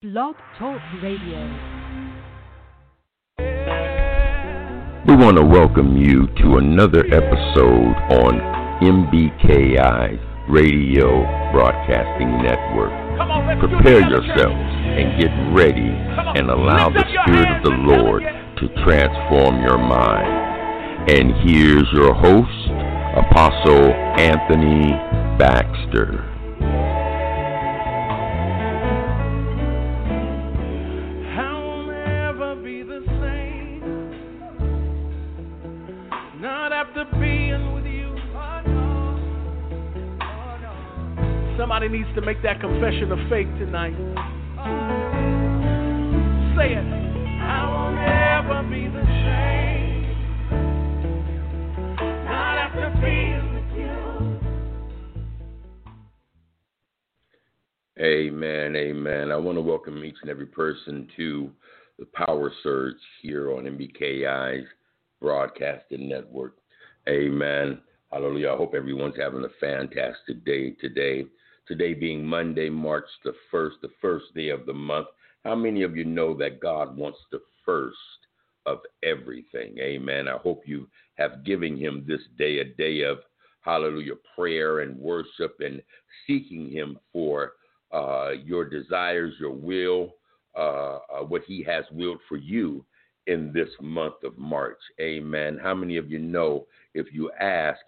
Blog Talk Radio. We want to welcome you to another episode on MBKI Radio Broadcasting Network. Prepare yourselves and get ready and allow the Spirit of the Lord to transform your mind. And here's your host, Apostle Anthony Baxter. Needs to make that confession of faith tonight. Say it. I will never be the same. Not after being with you. Amen, amen. I want to welcome each and every person to the Power Surge here on MBKI's Broadcasting Network. Amen. Hallelujah. I hope everyone's having a fantastic day today. Today being Monday, March the 1st, the first day of the month. How many of you know that God wants the first of everything? Amen. I hope you have given him this day a day of hallelujah prayer and worship and seeking him for uh, your desires, your will, uh, uh, what He has willed for you in this month of March. Amen. How many of you know if you ask,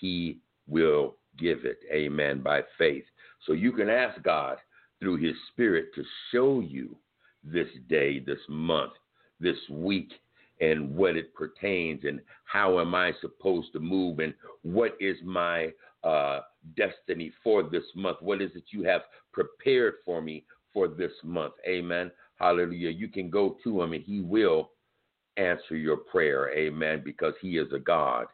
He will give it? Amen. By faith. So you can ask God through His Spirit to show you this day, this month, this week, and what it pertains, and how am I supposed to move, and what is my uh, destiny for this month? What is it you have prepared for me for this month? Amen. Hallelujah. You can go to him and he will answer your prayer. Amen. Because he is a God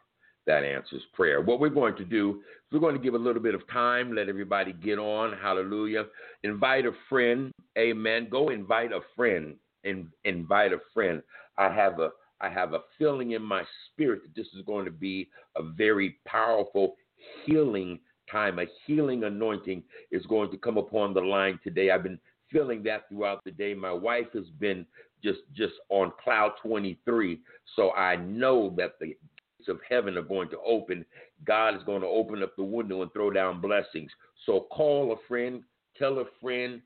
that answers prayer. What we're going to do is we're going to give a little bit of time, let everybody get on. Hallelujah. Invite a friend. Amen. Go invite a friend. In, invite a friend. I have a I have a feeling in my spirit that this is going to be a very powerful healing time. A healing anointing is going to come upon the line today. I've been feeling that throughout the day. My wife has been just just on cloud 23, so I know that the gates of heaven are going to open. God is going to open up the window and throw down blessings. So call a friend, tell a friend,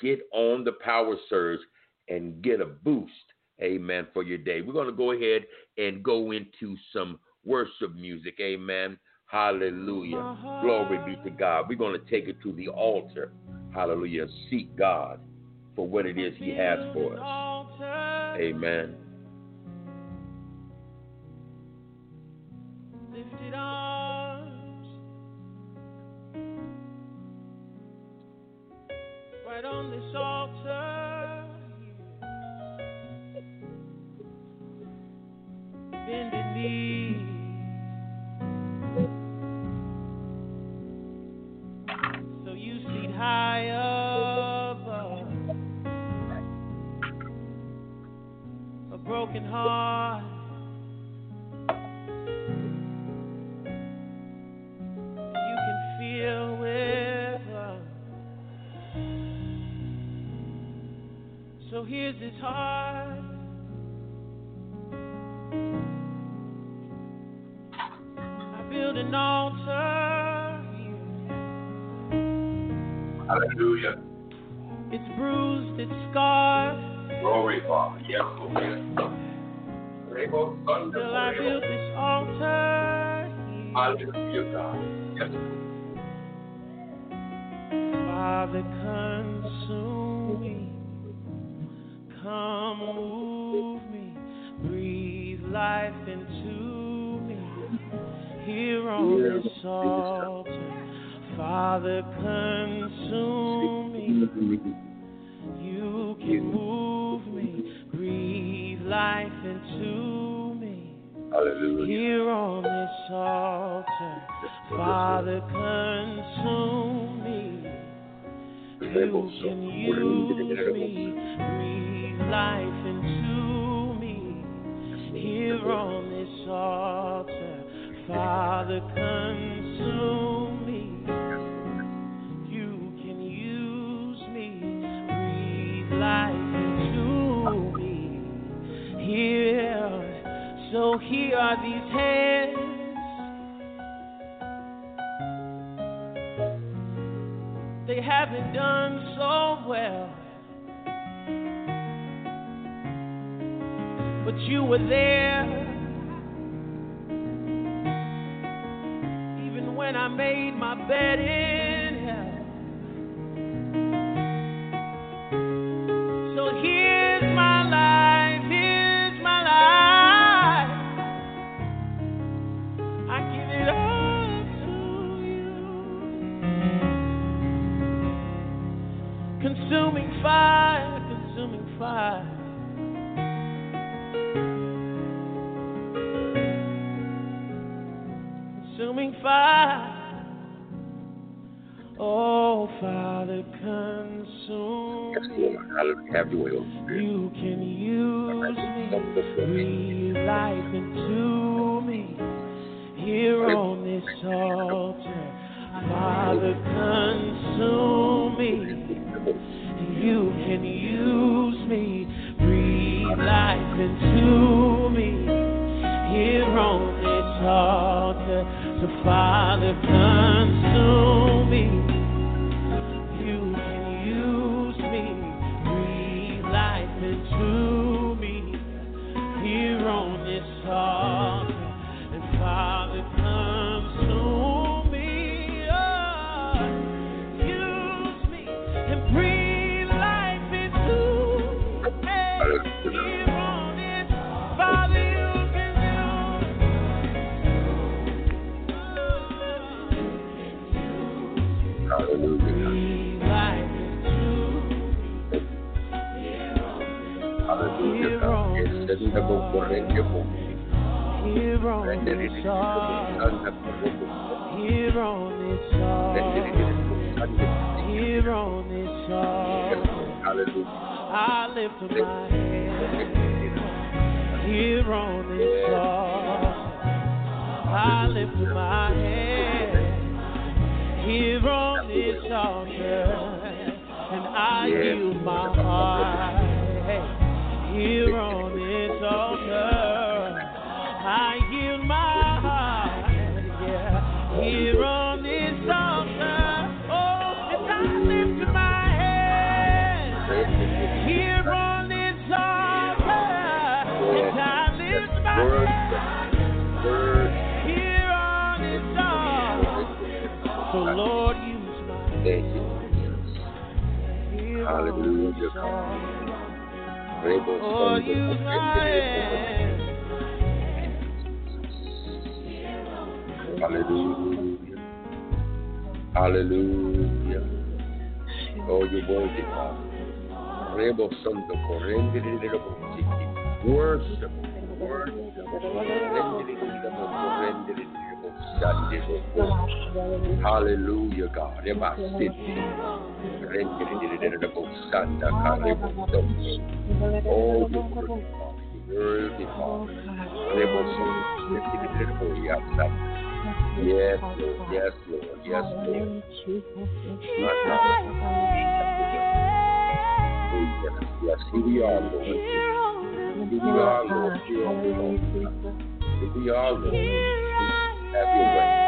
get on the power surge and get a boost. Amen for your day. We're going to go ahead and go into some worship music. Amen. Hallelujah. Glory be to God. We're going to take it to the altar. Hallelujah. Seek God for what it is He has for us. Amen. Hallelujah. Have your way, Holy Spirit. You can use me, life into Oh, you. Yes, Lord. Yes, Lord. Yes, Lord. Yes, yes. Here we are, Lord. Here we are, Lord. Here we are, Lord. Here we are, Lord. Have your way.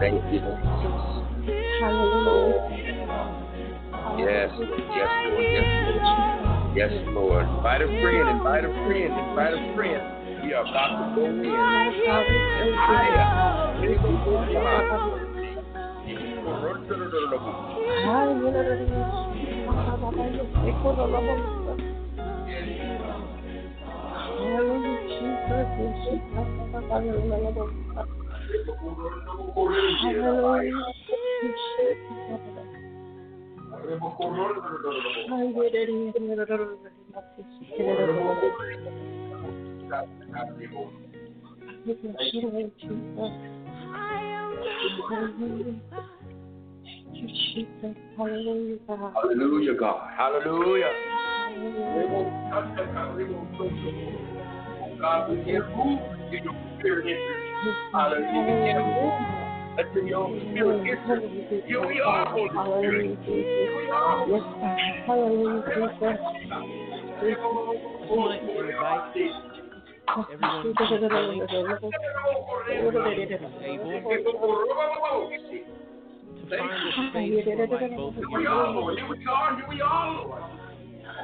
Thank you. Yes, Lord. Yes, Lord. Yes, Lord. Yes, Lord. Invite a friend. Invite a friend. Invite a friend. We are about to go in. Hallelujah. Hallelujah, God. Hallelujah. Hallelujah. God, we can't move until your spirit enters. Hallelujah. We can't move until your spirit enters. Here we are, Holy Spirit. Here we are. Yes, God. Hallelujah, Jesus. I want to invite everyone who's willing, able, to find a space for like both of Here we your are, knees. Lord. Here we are. Here we are, Lord.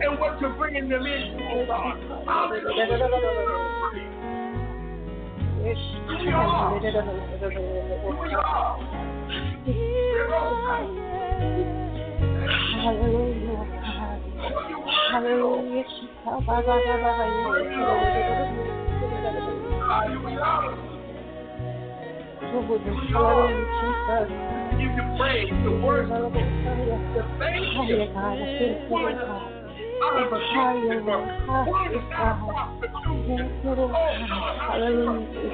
And what you're bringing them oh God. Hallelujah. We are. Hallelujah. Hallelujah. Hallelujah, Jesus. You can praise the words of thank you. Out of a sickness or one is not prostitution. Oh God,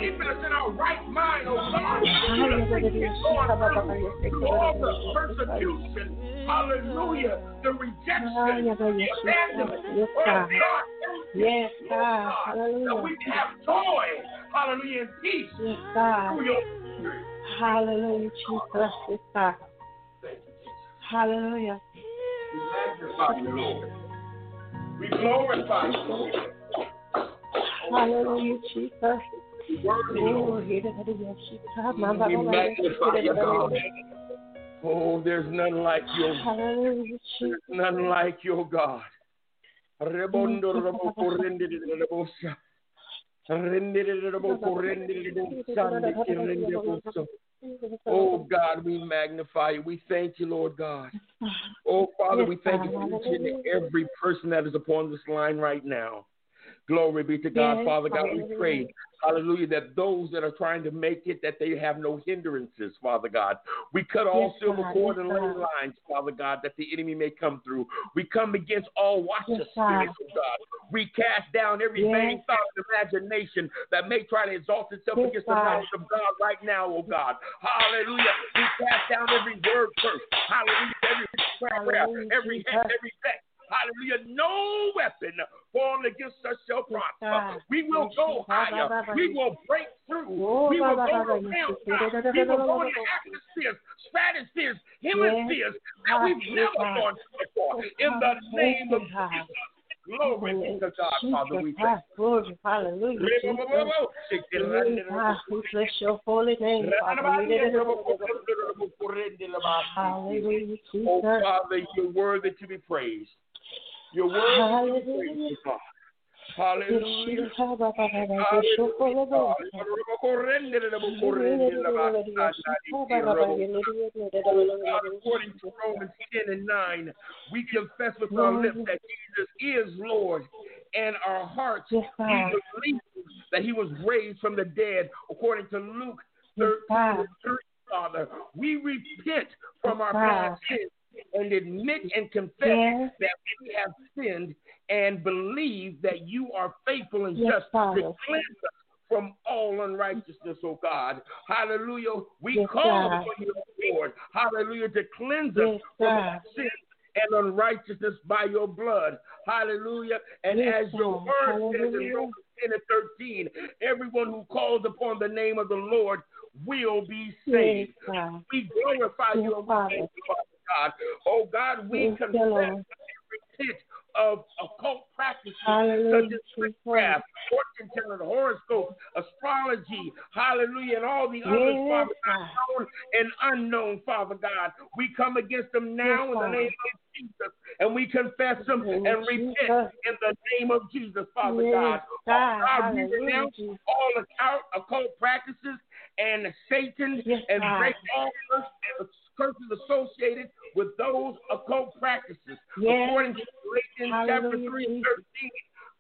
keeping us in our right mind, oh God. All the persecution, hallelujah, the rejection, the abandonment, Yes, God. God, Yes, God. that Hallelujah. we can have joy, hallelujah, and peace Yes, God. through your spirit. Hallelujah, Jesus. Yes, God. Thank you, Jesus. Hallelujah. We magnify you, Lord. We glorify you, Hallelujah, Jesus. Oh, Lord. here it is. Yes, God. We magnify you, God. Oh, there's none like you. Hallelujah, Jesus. There's none like you, God. Oh God, we magnify you. We thank you, Lord God. Oh Father, we thank you for each and every person that is upon this line right now. Glory be to God, Yes, Father God. We pray, hallelujah, that those that are trying to make it, that they have no hindrances, Father God. We cut all Yes, silver cord Yes, and God. lines, Father God, that the enemy may come through. We come against all watcher Yes, God. spirits, oh God. We cast down every vain thought and imagination that may try to exalt itself against the knowledge of God right now, oh God. Hallelujah. We cast down every word curse. Hallelujah. Every prayer, every hint, every sex. Hallelujah. No weapon formed against us shall prosper. We will go higher. We will break through. Oh, We will go to yes, realms, yes, God. yes, We will go into atmospheres, stratospheres, hemispheres that we've never gone before. In the name of Jesus. Glory be to God, Father. We thank God, glory, hallelujah, Jesus. Yes, God, we bless your holy name, Hallelujah, Oh, Father, you're worthy to be praised. To God. Hallelujah. According to Romans 10 and 9, we confess with our lips that Jesus is Lord, and our hearts we believe that he was raised from the dead, according to Luke Yes, 13 God. and 3, Father. We repent from our past sins and admit and confess Yes. that we have sinned and believe that you are faithful and Yes, just Father. to cleanse us from all unrighteousness, oh God. Hallelujah. We Yes, call God. upon you, Lord. Hallelujah. To cleanse us Yes, from our sins and unrighteousness by your blood. Hallelujah. And Yes, as your word says in Romans 10 and 13, everyone who calls upon the name of the Lord will be saved. We glorify Yes, you and we Father. thank you, Father God. Oh God, we Yes, confess Lord. repent of occult practices Hallelujah. such as witchcraft, fortune telling, horoscope, astrology, hallelujah, and all the others, Yes, Father God, known and unknown, Father God. We come against them now Yes, in the name of Jesus, and we confess them In and Jesus. repent in the name of Jesus, Father Yes, God. Oh, God. God, we renounce all occult, occult practices and Satan Yes, and God. break all curses, curses associated with those occult practices. Yes. According to Galatians chapter Hallelujah, 3 and 13,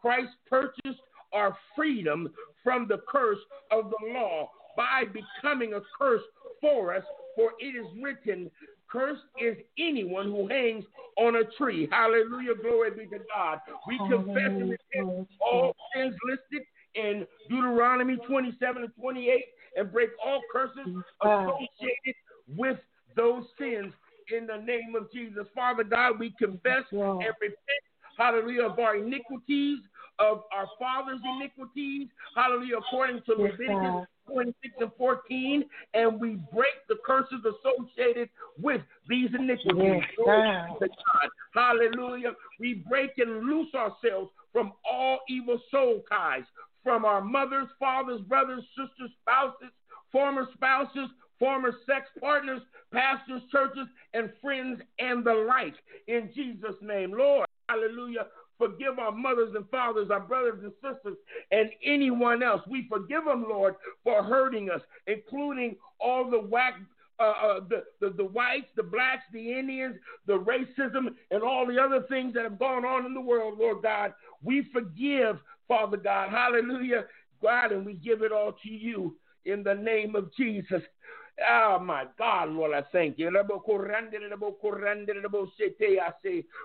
Christ purchased our freedom from the curse of the law by becoming a curse for us, for it is written, Cursed is anyone who hangs on a tree. Hallelujah. Glory be to God. We confess and repent all sins listed in Deuteronomy 27 and 28 and break all curses associated with those sins in the name of Jesus. Father God, we confess Lord. and repent, hallelujah, of our iniquities, of our father's iniquities, hallelujah, according to Leviticus God. 26 and 14, and we break the curses associated with these iniquities. Yes. Hallelujah. We break and loose ourselves from all evil soul ties, from our mothers, fathers, brothers, sisters, spouses, former spouses, former sex partners, pastors, churches, and friends, and the like. In Jesus' name, Lord, hallelujah. Forgive our mothers and fathers, our brothers and sisters, and anyone else. We forgive them, Lord, for hurting us, including all the whack uh, uh, the, the the whites, the blacks, the Indians, the racism, and all the other things that have gone on in the world, Lord God. We forgive, Father God, Hallelujah, God, and we give it all to you in the name of Jesus. Oh my God, Lord, I thank you.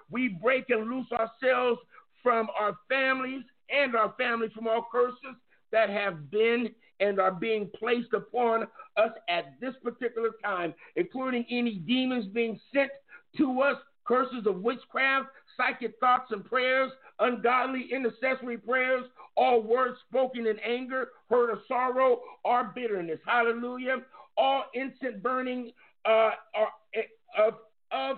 We break and loose ourselves from our families and our families from all curses that have been and are being placed upon us at this particular time, including any demons being sent to us, curses of witchcraft, psychic thoughts and prayers, ungodly intercessory prayers, all words spoken in anger, hurt or sorrow, or bitterness. Hallelujah. All incense burning uh, are, of, of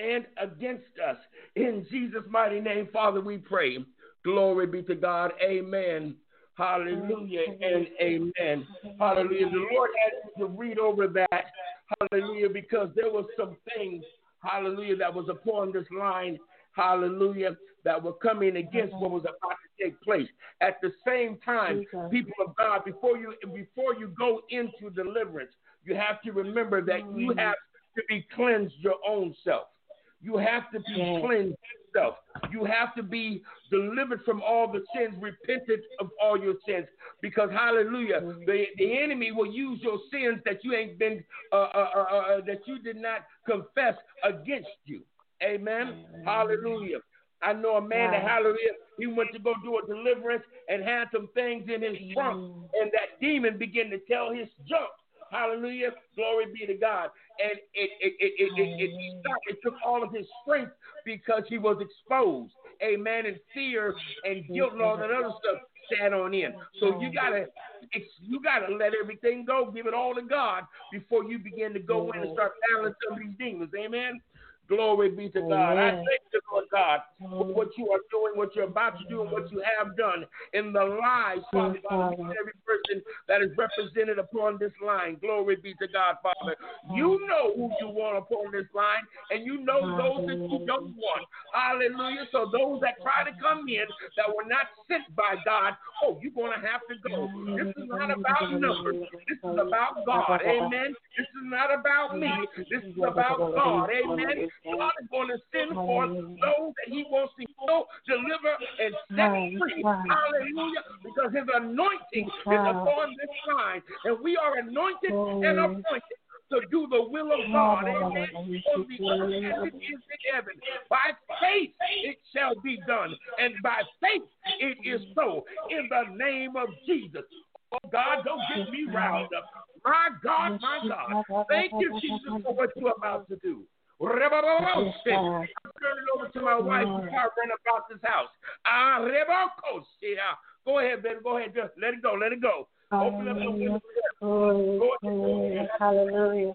and against us. In Jesus' mighty name, Father, we pray. Glory be to God. Amen. Hallelujah and amen. Hallelujah. The Lord had me to read over that. Hallelujah. Because there was some things, hallelujah, that was upon this line. Hallelujah. That were coming against what was about to take place. At the same time, people of God, before you before you go into deliverance, you have to remember that you have to be cleansed your own self. You have to be Yes. cleansed yourself. You have to be delivered from all the sins, repented of all your sins. Because hallelujah, the, the enemy will use your sins that you ain't been uh, uh, uh, uh, that you did not confess against you. Amen. Hallelujah. I know a man that hallelujah, he went to go do a deliverance and had some things in his trunk, and that demon began to tell his junk. Hallelujah. Glory be to God. And it it it it, it, it, stopped. It took all of his strength because he was exposed. Amen. And fear and guilt and all that other stuff sat on in. So you gotta it's, you gotta let everything go, give it all to God before you begin to go in and start battling some of these demons. Amen. Glory be to God. I thank you, Lord God, for what you are doing, what you're about to do, and what you have done in the lives, Father God, of every person that is represented upon this line. Glory be to God, Father. You know who you want upon this line, and you know those that you don't want. Hallelujah. So those that try to come in that were not sent by God, oh, you're going to have to go. This is not about numbers. This is about God. Amen. This is not about me. This is about God. Amen. God is going to send forth those that He wants to heal, deliver, and set free. Hallelujah. Because His anointing is upon this line. And we are anointed and appointed to do the will of God. Amen. The earth as it is in heaven. By faith it shall be done. And by faith it is so. In the name of Jesus. Oh God, don't get me riled up. My God, my God. Thank you, Jesus, for what you're about to do. I'm turning it over to my wife I run about this house. Ah, Rebocosia. Go ahead, baby. Go ahead. Just let it go. Let it go. Open up the window. Hallelujah. Hallelujah.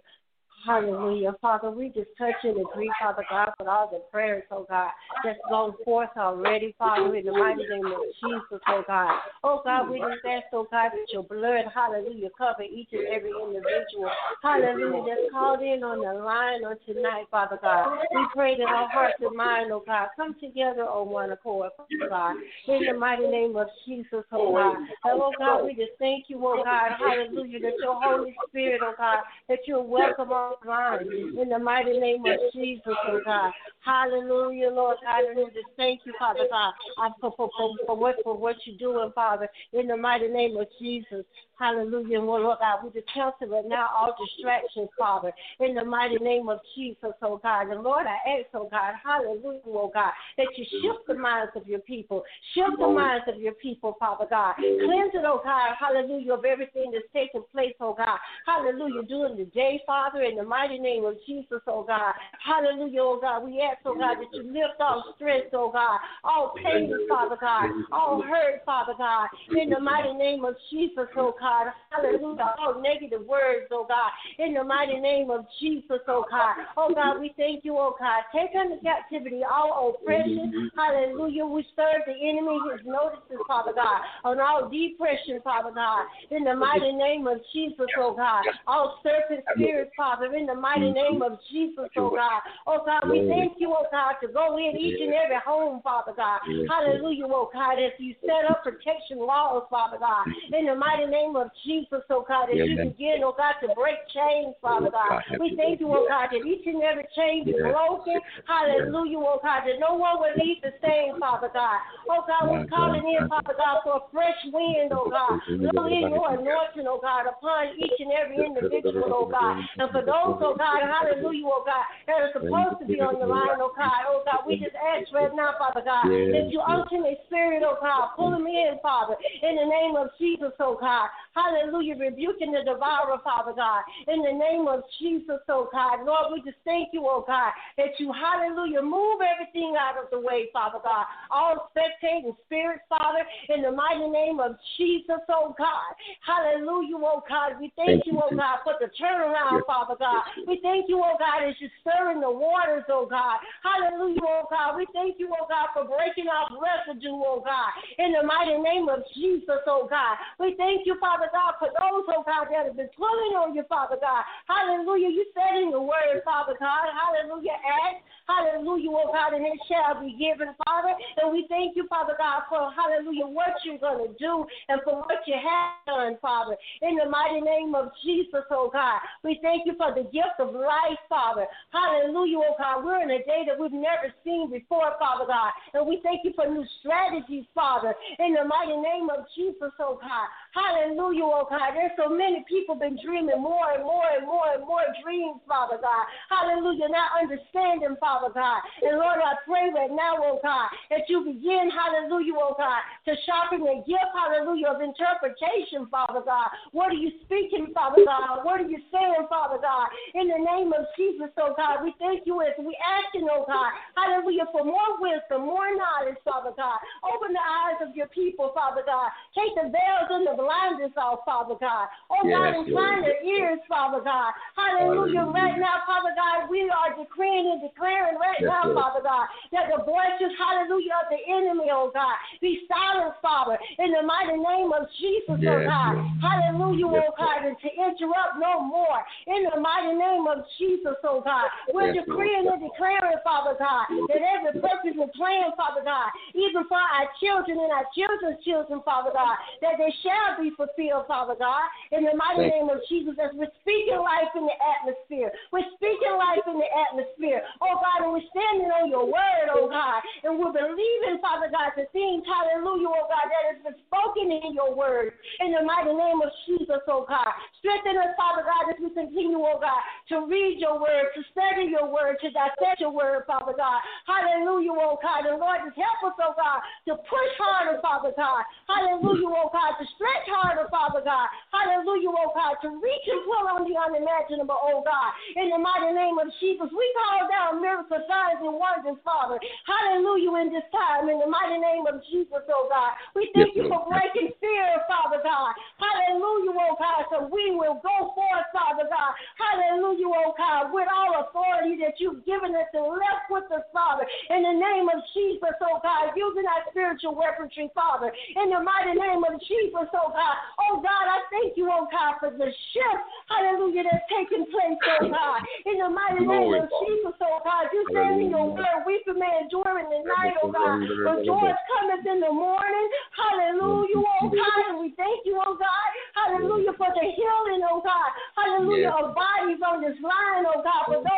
Hallelujah. Father, we just touch and agree, Father God, with all the prayers, oh God, that's gone forth already, Father, in the mighty name of Jesus, oh God. Oh God, we just ask, oh God, that your blood, hallelujah, cover each and every individual, hallelujah, that's called in on the line on tonight, Father God. We pray that our hearts and mind, oh God, come together on one accord, Father God, in the mighty name of Jesus, oh God. And oh God, we just thank you, oh God, hallelujah, that your Holy Spirit, oh God, that you're welcome on line, in the mighty name of Jesus, oh God. Hallelujah, Lord God, just thank you, Father God, for, for, for, for, what, for what you're doing, Father, in the mighty name of Jesus. Hallelujah. And Lord God, we just cancel it now, all distractions, Father, in the mighty name of Jesus, oh God. And Lord, I ask, oh God, hallelujah, oh God, that you shift the minds of your people. Shift the minds of your people, Father God. Cleanse it, oh God, hallelujah, of everything that's taking place, oh God. Hallelujah, during the day, Father, in the mighty name of Jesus, oh God. Hallelujah, oh God. We ask, oh God, that you lift all stress, oh God, all pain, Father God, all hurt, Father God, in the mighty name of Jesus, oh God. God. Hallelujah. All negative words, oh God. In the mighty name of Jesus, oh God. Oh God, we thank you, oh God. Take under captivity all oppression. Hallelujah. We serve the enemy his notices, Father God, on all depression, Father God. In the mighty name of Jesus, oh God. All serpent spirits, Father, in the mighty name of Jesus, oh God. Oh God, we thank you, oh God, to go in each and every home, Father God. Hallelujah, oh God, as you set up protection laws, Father God. In the mighty name of Jesus, oh God, as you begin, oh God, to break chains, Father God. We thank you, oh God, that each and every chain be broken. Hallelujah, oh God, that no one will leave the same, Father God. Oh God, we're calling in, Father God, for a fresh wind, oh God. Blow in your anointing, oh God, upon each and every individual, oh God. And for those, oh God, hallelujah, oh God, that are supposed to be on the line, oh God, oh God, we just ask right now, Father God, that you unction their spirit, oh God, pull them in, Father, in the name of Jesus, oh God. Hallelujah. Rebuking the devourer, Father God. In the name of Jesus, oh God. Lord, we just thank you, oh God, that you, hallelujah, move everything out of the way, Father God. All spectating spirits, Father, in the mighty name of Jesus, oh God. Hallelujah, oh God. We thank, thank you, oh God, for the turnaround, yes. Father God. We thank you, oh God, as you're stirring the waters, oh God. Hallelujah, oh God. We thank you, oh God, for breaking off residue, oh God. In the mighty name of Jesus, oh God. We thank you, Father Father God, for those, oh God, that have been pulling on you, Father God. Hallelujah. You said in your word, Father God. Hallelujah. Ask Hallelujah, oh God, and it shall be given, Father. And we thank you, Father God, for hallelujah, what you're going to do and for what you have done, Father. In the mighty name of Jesus, oh God, we thank you for the gift of life, Father. Hallelujah, oh God. We're in a day that we've never seen before, Father God. And we thank you for new strategies, Father. In the mighty name of Jesus, oh God. Hallelujah, oh God. There's so many people been dreaming more and more and more and more dreams, Father God. Hallelujah, not understanding, Father. God. And Lord, I pray right now, oh God, that you begin, hallelujah, oh God, to sharpen the gift, hallelujah, of interpretation, Father God. What are you speaking, Father God? What are you saying, Father God? In the name of Jesus, oh God, we thank you as we asking, oh God, hallelujah, for more wisdom, more knowledge, Father God. Open the eyes of your people, Father God. Take the veils and the blinders off, Father God. Oh yes, God, incline their ears, Father God. Hallelujah. hallelujah. Right now, Father God, we are decreeing and declaring right yes, now, Father God, that the voices, hallelujah, of the enemy, oh God, be silenced, Father, in the mighty name of Jesus, oh yes, oh God. Yes. Hallelujah, oh God, and to interrupt no more. In the mighty name of Jesus, oh God. We're decreeing and declaring, Father God, that every purpose and plan, Father God, even for our children and our children's children, Father God, that they shall be fulfilled, Father God. In the mighty name of Jesus, as we're speaking life in the atmosphere. We're speaking life in the atmosphere. Oh God, and we're standing on your word, oh God, and we're believing, Father God, the things, hallelujah, oh God, that has been spoken in your word. In the mighty name of Jesus, oh God. Strengthen us, Father God, as we continue, oh God, to read your word, to study your word, to dissect your word, Father God. Hallelujah, oh God. And Lord, just help us, oh God, to push harder, Father God. Hallelujah, oh God, to stretch harder, Father God. Hallelujah, oh God, to reach and pull on the unimaginable, oh God. In the mighty name of Jesus, we call down miracles signs and wonders, Father. Hallelujah in this time time in the mighty name of Jesus, oh God. We thank Yes, you for breaking fear, Father God. Hallelujah, oh God. So we will go forth, Father God. Hallelujah, oh God, with all authority that you've given us and left with us, Father. In the name of Jesus, oh God, using our spiritual weaponry, Father. In the mighty name of Jesus, oh Oh God. Oh God, I thank you, oh God, for the shift, hallelujah, that's taking place, oh God. In the mighty name of. Jesus, oh God. You said in your word, weeping may endure in the night, oh God. But joy cometh in the morning. Hallelujah, oh God. And we thank you, oh God. Hallelujah for the healing, oh God. Hallelujah Yes. of bodies on this line, oh God. For those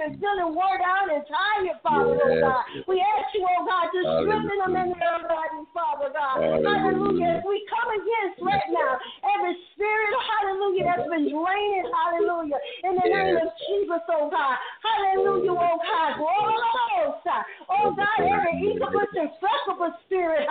been feeling wore down and tired, Father, oh God. We ask you, oh God, to strengthen them in their bodies, Father God. Hallelujah. Hallelujah. As we come against right now every spirit, hallelujah, that's been draining, hallelujah. In the name of Jesus, oh God. Hallelujah, oh God. Oh, God. Oh God, every incubus and succubus spirit.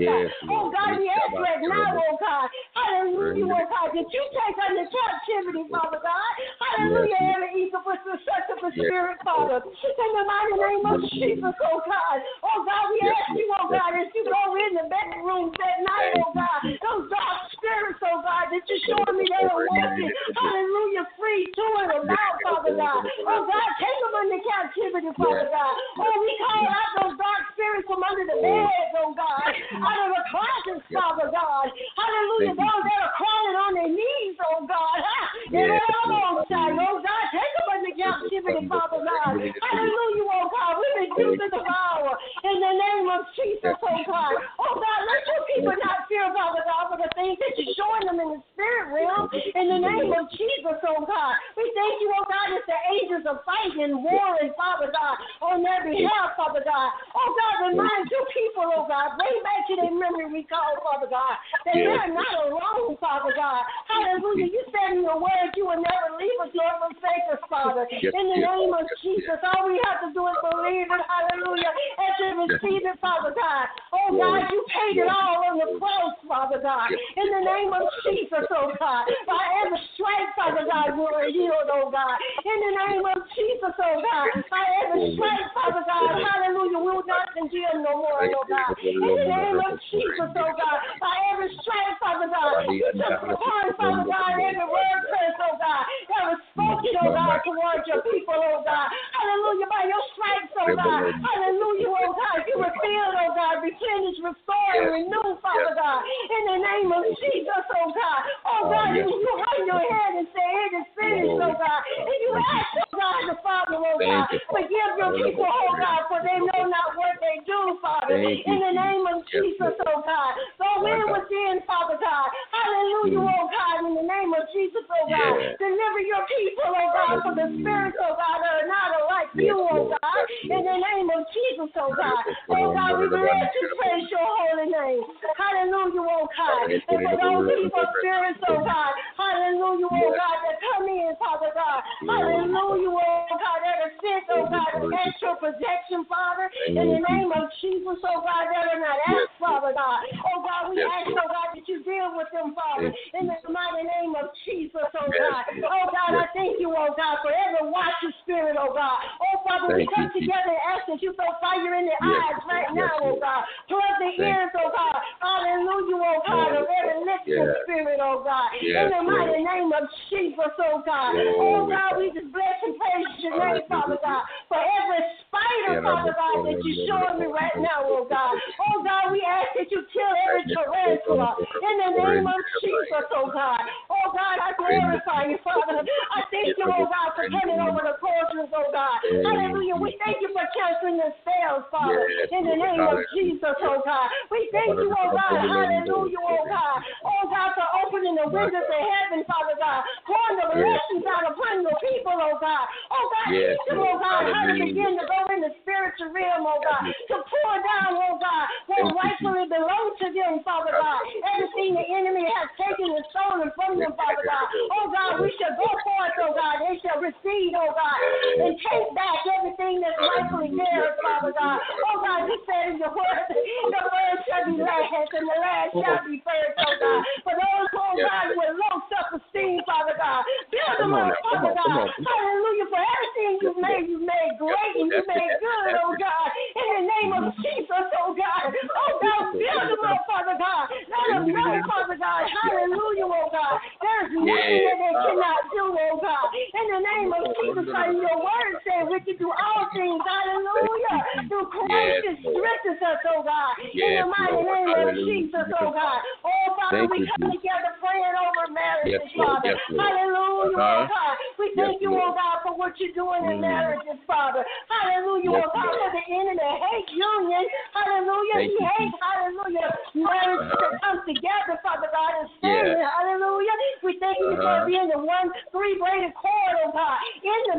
Yes, Oh. God, we ask right now, oh God. Hallelujah, oh God, that you take under captivity, Father God. Hallelujah, Yes. every incubus and succubus Yes. spirit, Father. In the mighty name of Jesus, oh God. Oh God, we Yes, ask you, oh. God, as you go in the bedrooms at night, oh you, God. Those dark spirits, oh God, that you're showing me that are walking. Hallelujah, free to and about, Father God. Oh God, take them under captivity, Father God. Oh, we call out those dark spirits from under the beds, oh God. Out of the closets, Father God. Hallelujah, those that are crawling on their knees, oh God. Yes, Lord, Lord. oh God, take them under captivity, Father God. Hallelujah, oh God. We rebuke the devourer in the name of Jesus, oh God. Oh God, let your people not fear, Father God, for the things that you're showing them in the spirit realm. In the name of Jesus, oh God. We thank you, oh God, the angels fighting and warring, Father God, on their behalf, Father God. Oh God, remind your people, oh God, bring back to their memory recall, Father God, that they're not alone, Father God. Hallelujah. You said in your word you will never leave us nor forsake us, Father. Yes, In the yes, name of yes, Jesus, all we have to do is believe it, hallelujah, and to receive it, Father God. Oh God, you paid it all on the cross, Father God. In the name of Jesus, oh God. By every stripe, Father God, you are healed, oh God. In the name of Jesus, oh God. By every stripe, Father God, hallelujah, we will not condemn no more, oh God. In the name of Jesus, oh God. By every stripe, Father God, you took upon, Father God, every word curse, oh God, that was spoken, oh God, towards your people, oh God. Hallelujah, by your stripes, oh God. Hallelujah, oh God. You were filled, oh God, replenished, restored, and renewed, Father God. In the name of Jesus, oh God. Oh God, you, you hang your head and say, it is finished, oh God. And you ask, oh God, the Father, oh God, Thank you, Father. forgive your people, oh God, for they know not what they do, Father. In the name of Jesus, oh God. Go in within, Father God. Hallelujah, Mm. oh God, in the name of Jesus, oh God. Deliver your people, oh God, from the spirits, oh God, are not alike Yes, you, oh. God. In the name of Jesus, oh God. Oh God, we bless you, praise your holy name. Hallelujah, oh God. And for those evil spirits, oh God. Hallelujah, oh God, that come in, Father God. Hallelujah, oh God, that are sent, oh God, ask your protection, Father. In the name of Jesus, oh God, that are not asked, Father God. Oh God, we ask, oh God, deal with them, Father. In the mighty name of Jesus, oh God. Oh God, I thank you, oh God, for every watching spirit, oh God. Oh Father, we Thank come you, together and ask that you throw fire in their Yes, eyes right oh Lord. now, Yes, oh God. Plug the Thank ears, oh God. Hallelujah, oh God, of every listening Yes. spirit, oh God. Yes, In the mighty name of Jesus, oh God. Oh God, we just bless and praise your name. Father God. For every spider, Father God, that you're showing me right now, oh God. Oh God, we ask that you kill every tarantula in the name of Jesus, oh God. Oh God, I glorify you, Father. I thank you, oh God, for turning over the portions, oh God. Hallelujah. We thank you for canceling the spells, Father, Yes, in the Lord. name of Jesus, oh God. We thank you, oh God. Hallelujah, oh God. Oh God, for opening the windows of heaven, Father God. Pouring the blessings out upon your people, oh God. Oh God, Yes, teach them, oh Lord. God, how to begin to go in the spiritual realm, oh God. To pour down, oh God, what rightfully belongs to them, Father God. Everything the enemy has taken and stolen from them, Father God. Oh God, we shall go forth, oh God. They shall receive, oh God, and take back everything that's rightfully theirs, Father God. Oh God, you said in your word, the first shall be last and the last shall be first, oh God. For those, oh God, with low self-esteem, Father God, build them up, Father God. on, come on. Hallelujah. For everything you made, you made great can you make good, oh God. In the name of Jesus, oh God. Oh God, build them up, Father God. Let them know, Father God. Hallelujah, oh God. There's nothing that they cannot do, oh God. In the name of Jesus, Christ, your word said we can do all things. Hallelujah. Through Christ that strengthens us, oh God. In the mighty name of Jesus, oh God. Oh Father, we come together praying over marriages, Father. Hallelujah, oh God. We thank you, oh God, for what you're doing in marriages, Father. Hallelujah, oh God, for the enemy hates union. Hallelujah. He hates, hallelujah, marriages that come together, Father God, and family. Hallelujah. We thank you for being the one three braided cord, oh God, in the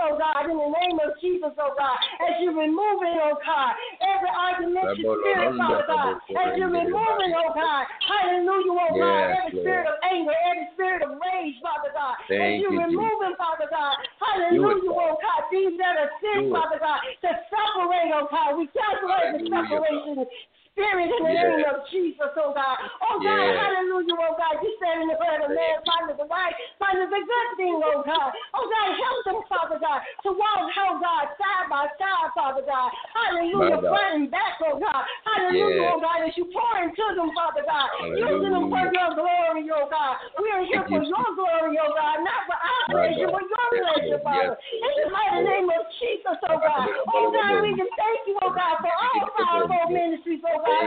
oh God, in the name of Jesus, oh God, as you remove it, oh God, every argumentative spirit, Father God, as you remove it, oh God, hallelujah, oh God, every spirit of anger, every spirit of rage, Father God, as you remove it, Father God, hallelujah, oh God, these that are sin, Father God, to separate, oh God, we calculate the separation Spirit in the yeah. name of Jesus, oh God. Oh God, yeah. hallelujah, oh God. You said in the word of man, findeth the right, findeth a good thing, oh God. Oh God, help them, Father God, to walk, oh God, side by side, Father God. Hallelujah, front and back, oh God. Hallelujah, yeah. oh God, as you pour into them, Father God. Using them for your glory, oh God. We are here for your glory, oh God, not for our pleasure, but your pleasure, Father. In the mighty name of Jesus, oh God. Oh God, we just thank you, oh God, for all powerful ministries, oh God,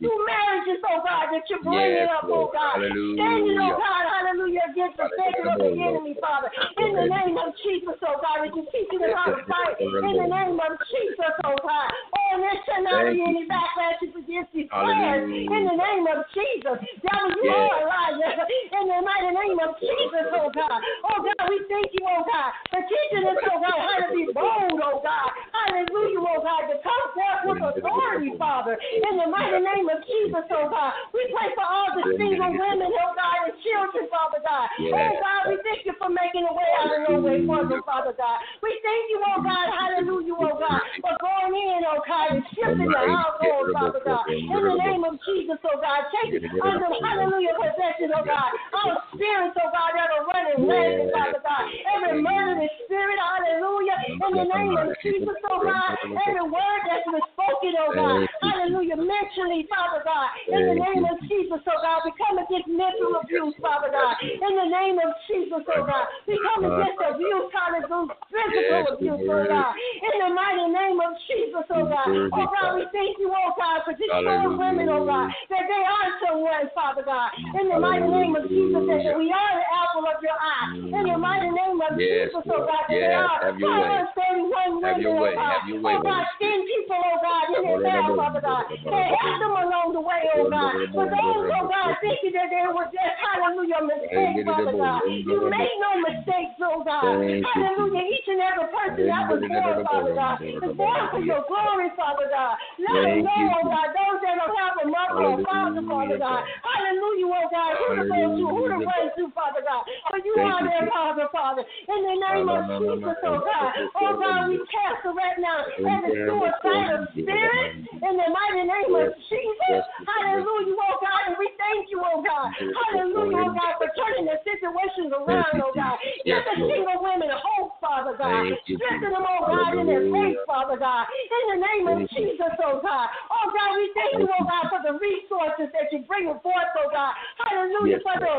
through, marriages, oh God, that you're bringing up, oh God. Standing, oh God, hallelujah, against the Satan of the enemy, Father. In the name of Jesus, oh God, that you're teaching us how to fight. In the name of Jesus, oh God. Oh, and there shall not be any backlashes against these prayers. In the name of Jesus. Devil, you are Elijah. In the mighty name of Jesus, oh God. Oh God, we thank you, oh God, for teaching us, oh God, how to be bold, oh God. Hallelujah, oh God, to come forth with authority, Father in the mighty name of Jesus, oh God. We pray for all the single women, oh God, and children, Father God. Oh God, we thank you for making a way out of no way for them, Father God. We thank you, oh God, hallelujah, oh God, for going in, oh God, and shifting the household, Father God. In the name of Jesus, oh God, take under hallelujah possession, oh God. All spirits, oh God, that are running rampant, Father God. Every murderous spirit, hallelujah. In the name of Jesus, oh God. Every word that's been spoken, oh God. Hallelujah hallelujah, oh mentally, Father God, in the name of Jesus, oh God, we come against mental abuse, Father God, in the name of Jesus, oh God, we come against abuse, hallelujah, physical abuse, oh God, in the mighty name of Jesus, oh God, oh God, we thank you, oh God, for just showing women, oh God, that they are someone, Father God, in the mighty name of Jesus, that we are the apple of your eye, in the mighty name of Jesus, oh God, that they are 531 women, oh God, oh God, 10 people, oh God, in their family, Father God, and help them along the way, oh God. For those, oh God, thinking that they were just, hallelujah, mistakes, Father God. You made no mistakes, oh God. Hallelujah. Each and every person that was born, Father God, is born for your glory, Father God. Let them know, oh God, those that don't have a mother or father, Father God. Hallelujah, oh God. Who to go to, who to pray to, Father God. For you are their Father, Father. In the name of Jesus, oh God. Oh God, we cast right now every suicidal spirit in the mighty name of Jesus. Hallelujah, oh God. And we thank you, oh God. Hallelujah, oh God, for turning the situations around, oh God. Give the single women hope, Father God. Strengthen them, oh God, in their faith, Father God. In the name of Jesus, oh God. Oh God, we thank you, oh God, for the resources that you bring forth, oh God. Hallelujah, for the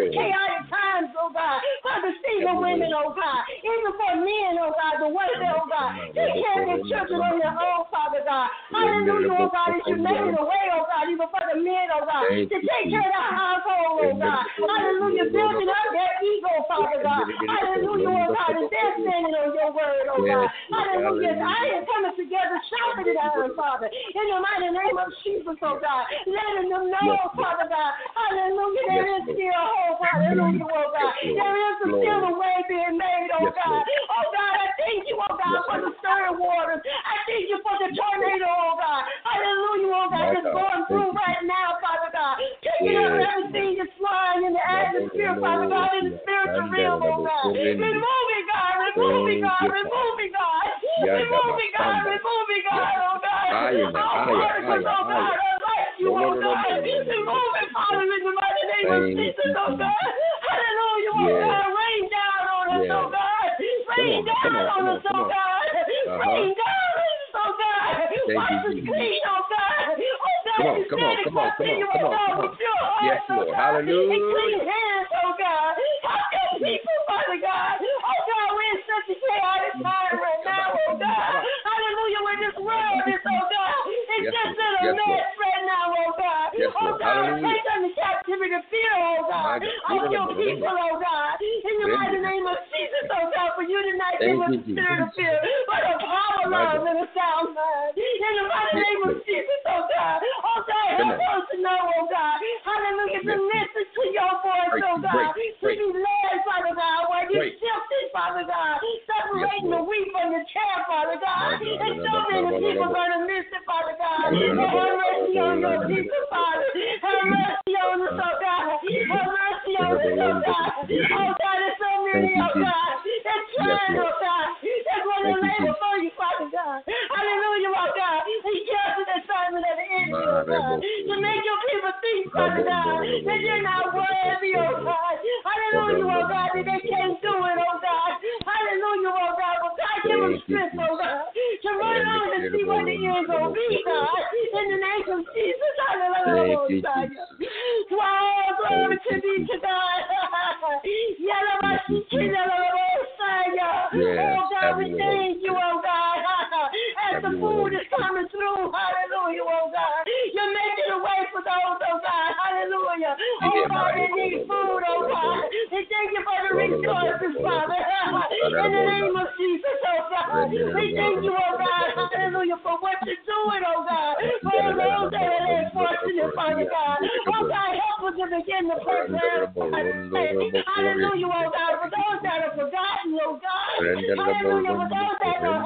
these chaotic times, oh God. For the single women, oh God. Even for men, oh God, the way, oh God. Take care of their children on their own, Father God. God. Hallelujah, oh God, as you made it a way, oh God, even for the men, oh God, to take care of the household, oh God. Hallelujah, building up ego, Father God. Hallelujah, oh God, as they're standing on your word, oh God. Hallelujah, I am coming together, shouting it out, Father. In the mighty name of Jesus, oh God. Letting them know, Father God. Hallelujah, there is still hope. Hallelujah, oh God. There is still a way being made, oh God. Oh God, I thank you, oh God, for the stirring waters. I thank you for the tornado oh God. Hallelujah, oh God, that's going through right now, Father Taking up everything that's flying in the atmosphere, Father God, in the spiritual realm, oh, oh God. Remove it, God. Remove it, God. Remove it, God. Remove it, God. Remove it, God, oh God. Oh God, like you, oh God. Remove it, Father, in the mighty name of Jesus, oh God. Hallelujah, oh God. Oh Rain down on us, oh God. Rain down on, come on on, us, oh. God. Rain down on us, oh God. Wash you, us clean, oh God. Come on, come on, come on, come on, come on, come on. Yes, Lord. Hallelujah. And clean hands, oh God. Help your people, Father God. Oh God, we're in such a chaotic time right now, oh God. Hallelujah, this world is, oh God, Yes, just in a Yes, mess right now, oh God. Yes, oh. God, Hallelujah. take them to captivity of fear, oh God. Of your people, oh God. In the mighty name of Jesus, oh God, for you did not give us a spirit of fear, but of power, love, and a sound mind. In the mighty Yes, name of. Jesus, oh God. Oh God, help us to know, oh God. Hallelujah, to Yes, listen to your voice, oh God. To be led, Father God, where you shifted, Father God. Separating the wheat from the chaff, Father God. And so many people are going to miss it, Father God. And have mercy on your people, Father. Have mercy on us, oh God. Have mercy on us, oh God. Oh God, there's so many, oh, oh God. That's trying, oh God. That's what they Thank you, labor Jesus. for you, Father God. Hallelujah, oh God. He gives an assignment at the end, oh God. To make your people think, Father oh God, that you're not worthy, oh God. Hallelujah, oh God, that they can't do it, oh God. Hallelujah, oh God. But God, give them strength, oh God. To run on and see what the end gonna be, God. In the name of Jesus, hallelujah, oh God. Wow, glory to be to. God. Jesus. Oh God, we thank you, oh God. As the food is coming through, hallelujah, oh God. You're making a way for those, oh God, hallelujah. Oh God, they need food, oh God. We thank you for the resources, Father. In the name of Jesus, oh God. We thank you, oh God, hallelujah, for what you're doing, oh God. For those that are less fortunate, Father God. Oh God, help us to begin to prepare, hallelujah, oh God. For those that are forgotten, oh God. Hallelujah, for those that don't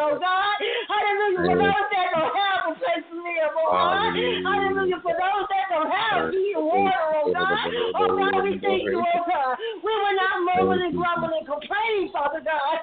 oh God. Hallelujah, for those that don't have a place to live, oh God. Hallelujah, for those that don't have water, oh God. Oh God, we thank you, oh God. We will not murmur and grumble and complain, Father God.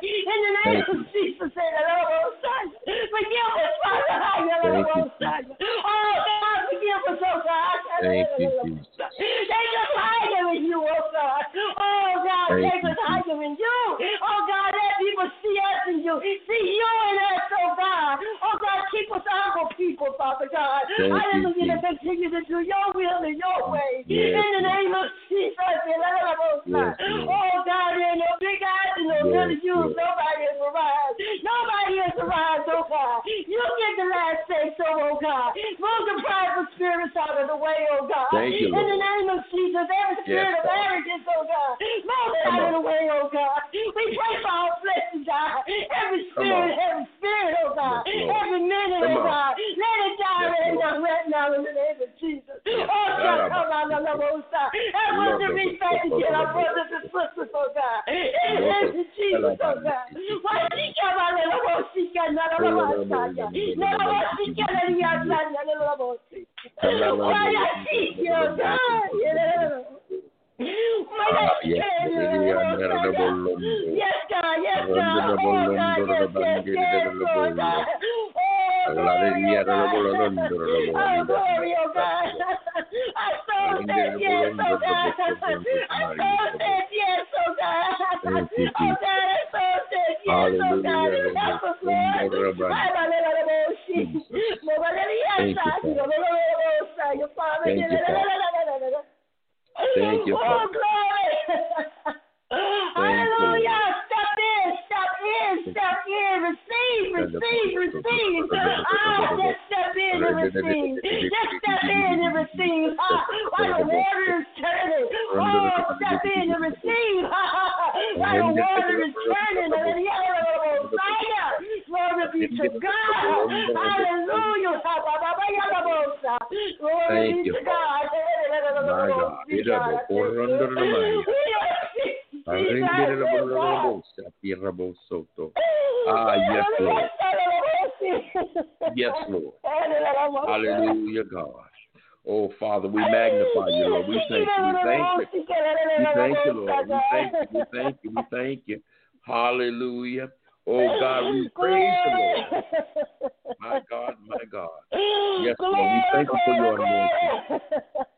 Lord. We thank you for your anointing.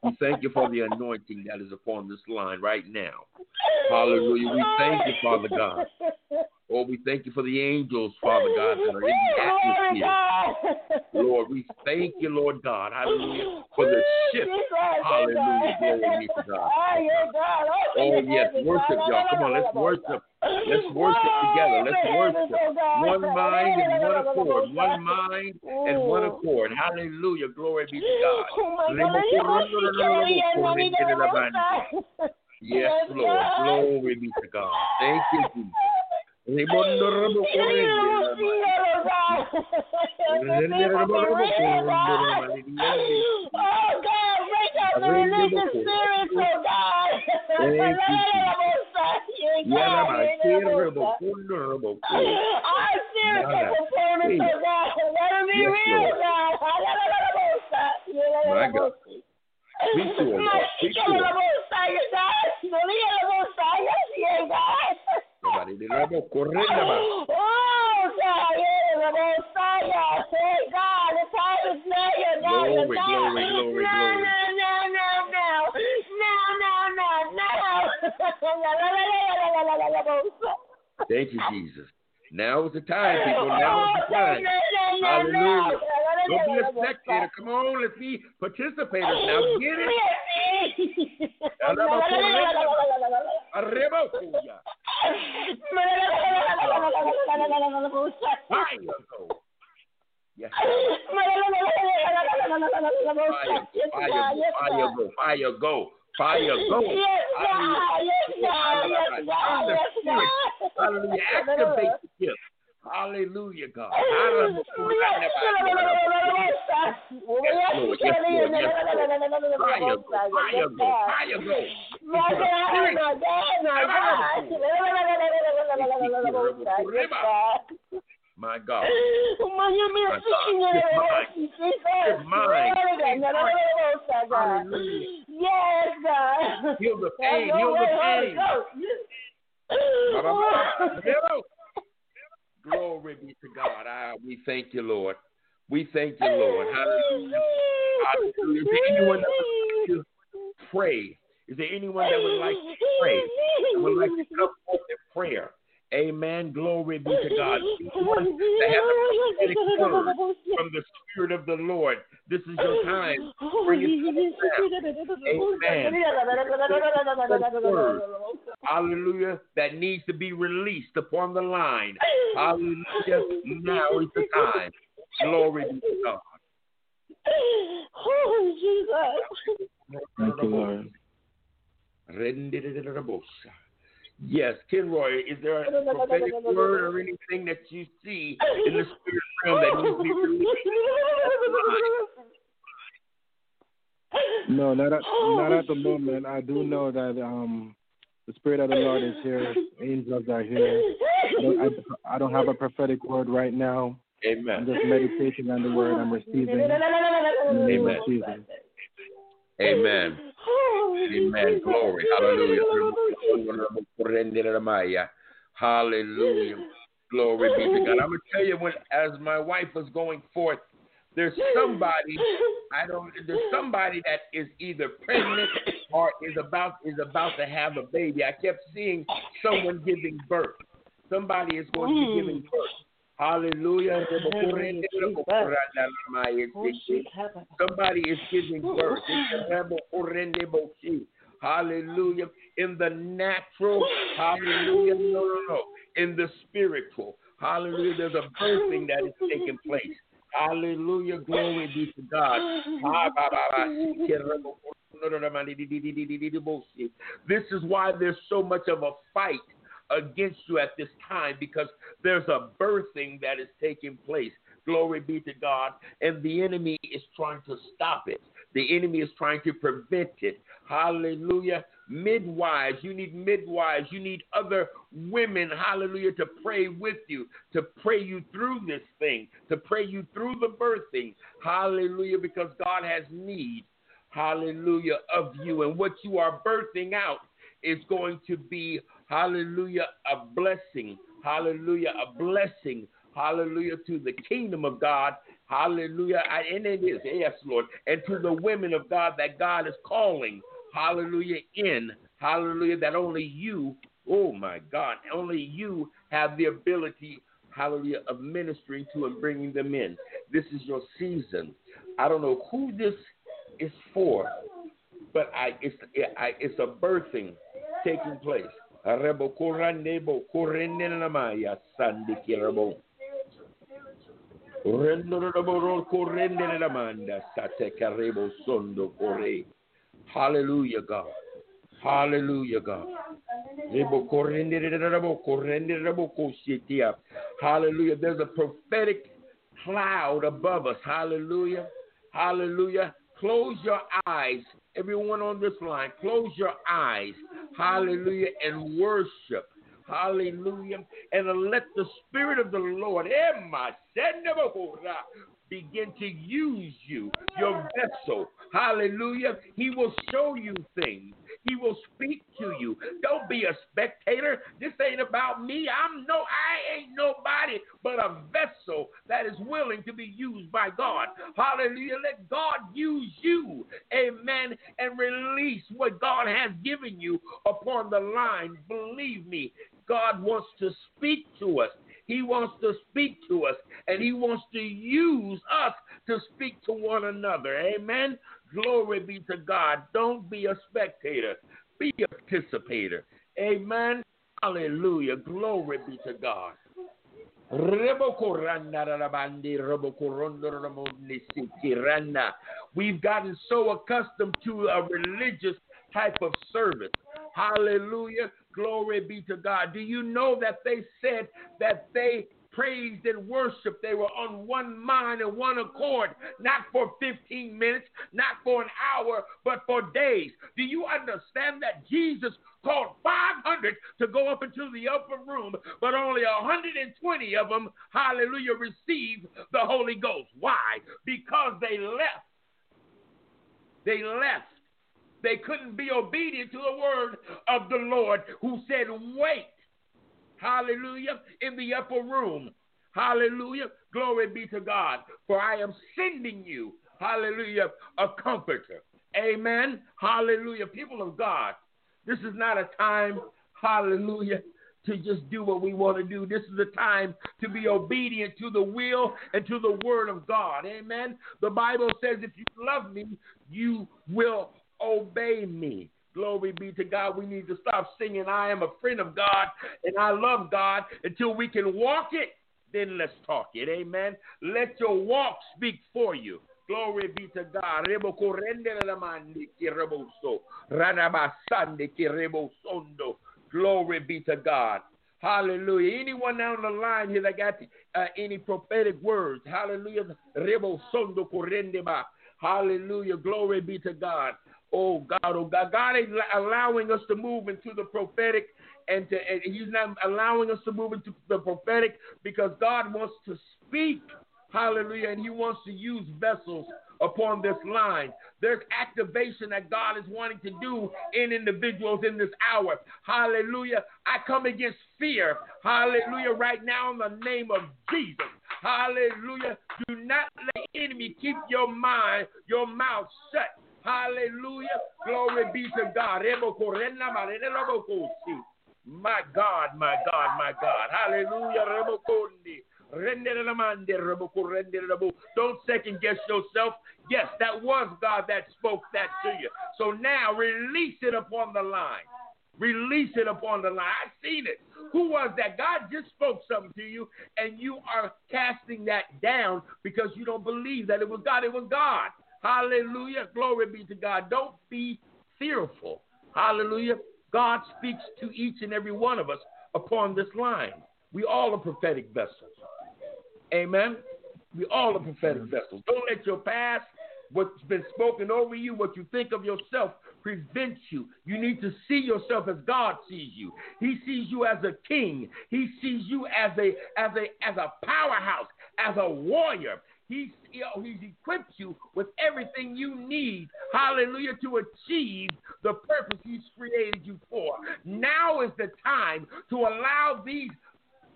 We thank you for the anointing that is upon this line right now. Hallelujah. We thank you, Father God. Oh, we thank you for the angels, Father God, that are in the atmosphere. Lord, we thank you, Lord God, hallelujah, for the shift. Hallelujah, glory be to God. Oh, yes, worship, y'all. Come on, let's worship. Let's worship together. Let's worship. One mind and one accord. One mind and one accord. Hallelujah, glory be to God. Yes, Lord. Glory be to God. Thank you, Jesus. Oh God, break up the religious spirits, oh God. Our spirits are performance, oh God. Let them be real, God. My God. Speak to him, God. Speak to him. Somebody, the robo correnda ba. Oh, God, yeah, Messiah. Hey, God, the time is now. You're now. You're Glory, glory, glory, glory. No, no, no, no. No, no, no, no. Thank you, Jesus. Now is the time, people. Now is the oh, time. Hallelujah. Don't be a spectator. Come on, let's be participators now. Get it. Arriba, cuya. Fire go. Yes, fire, go, fire go, fire go, fire go. Yes, God. Yes, God. Yes, God. Yes, God. Hallelujah. Activate the gift. Hallelujah, God. Fire go, fire go, fire go. My God, my God, my God. My God. Yes, God. Heal the pain, heal the pain. Glory be to God. Ah, we thank you, Lord. We thank you, Lord. Hallelujah. Hallelujah. Is there anyone that would like to pray? Is there anyone that would like to pray? That would like to come forth in prayer? Amen. Glory be to God. Anyone that has word from the Spirit of the Lord, this is your time. Bring it to the Amen. Hallelujah. That needs to be released upon the line. Hallelujah. Now is the time. Glory be to God. Oh, Jesus. Thank you, Lord. Yes, Kenroy, is there a prophetic word or anything that you see in the spirit realm that needs to be released? No, not at, not at the moment. I do know that um, the Spirit of the Lord is here. Angels are here. I don't, I, I don't have a prophetic word right now. Amen. I'm just meditating on the word. I'm receiving. In the name of Jesus. Amen. Amen. Glory. Hallelujah. Hallelujah. Glory be to God. I'm gonna tell you when as my wife was going forth, there's somebody I don't there's somebody that is either pregnant or is about is about to have a baby. I kept seeing someone giving birth. Somebody is going to be giving birth. Hallelujah. Somebody is giving birth. Hallelujah. In the natural, hallelujah. No, no, no. In the spiritual, hallelujah. There's a birthing that is taking place. Hallelujah. Glory be to God. Ah, this is why there's so much of a fight against you at this time because there's a birthing that is taking place. Glory be to God. And the enemy is trying to stop it, the enemy is trying to prevent it. Hallelujah. Midwives, you need midwives, you need other women, hallelujah, to pray with you, to pray you through this thing, to pray you through the birthing. Hallelujah, because God has need, hallelujah, of you. And what you are birthing out is going to be, hallelujah, a blessing. Hallelujah, a blessing. Hallelujah to the kingdom of God. Hallelujah. And it is, yes, Lord. And to the women of God that God is calling. Hallelujah in. Hallelujah. That only you, oh my God, only you have the ability, hallelujah, of ministering to and bringing them in. This is your season. I don't know who this is for, but I, it's, I, it's a birthing taking place. Hallelujah, God. Hallelujah, God. Hallelujah. There's a prophetic cloud above us. Hallelujah. Hallelujah. Close your eyes. Everyone on this line, close your eyes. Hallelujah. And worship. Hallelujah. And let the Spirit of the Lord eh, begin to use you, your vessel. Hallelujah. He will show you things. He will speak to you. Don't be a spectator. This ain't about me. I'm no I ain't nobody but a vessel that is willing to be used by God. Hallelujah. Let God use you. Amen. And release what God has given you upon the line. Believe me, God wants to speak to us. He wants to speak to us and he wants to use us to speak to one another. Amen. Glory be to God. Don't be a spectator, be a participator. Amen. Hallelujah. Glory be to God. We've gotten so accustomed to a religious type of service. Hallelujah. Glory be to God. Do you know that they said that they praised and worshiped. They were on one mind and one accord, not for 15 minutes, not for an hour, but for days. Do you understand that Jesus called 500 to go up into the upper room, but only 120 of them, hallelujah, received the Holy Ghost? Why? Because they left. They left. They couldn't be obedient to the word of the Lord who said, Wait Hallelujah. In the upper room. Hallelujah. Glory be to God. For I am sending you, hallelujah, a comforter. Amen. Hallelujah. People of God, this is not a time, hallelujah, to just do what we want to do. This is a time to be obedient to the will and to the word of God. Amen. The Bible says, if you love me, you will obey me. Glory be to God. We need to stop singing, I am a friend of God and I love God until we can walk it. Then let's talk it. Amen. Let your walk speak for you. Glory be to God. Glory be to God. Hallelujah. Anyone down the line here that got uh, any prophetic words? Hallelujah. Hallelujah. Glory be to God. Oh God, oh God, God is allowing us to move into the prophetic, and, to, and He's not allowing us to move into the prophetic because God wants to speak, Hallelujah, and He wants to use vessels upon this line. There's activation that God is wanting to do in individuals in this hour. Hallelujah. I come against fear. Hallelujah. Right now in the name of Jesus. Hallelujah. Do not let enemy keep your mind, your mouth shut. Hallelujah. Glory be to God. My God, my God, my God. Hallelujah. Don't second guess yourself. Yes, that was God that spoke that to you. So now release it upon the line. Release it upon the line. I've seen it. Who was that? God just spoke something to you, and you are casting that down because you don't believe that it was God. It was God. Hallelujah. Glory be to God. Don't be fearful. Hallelujah. God speaks to each and every one of us upon this line. We all are prophetic vessels. Amen. We all are prophetic vessels. Don't let your past, what's been spoken over you, what you think of yourself, prevent you. You need to see yourself as God sees you. He sees you as a king. He sees you as a as a as a powerhouse, as a warrior. He's, he's equipped you with everything you need, hallelujah, to achieve the purpose He's created you for. Now is the time to allow these,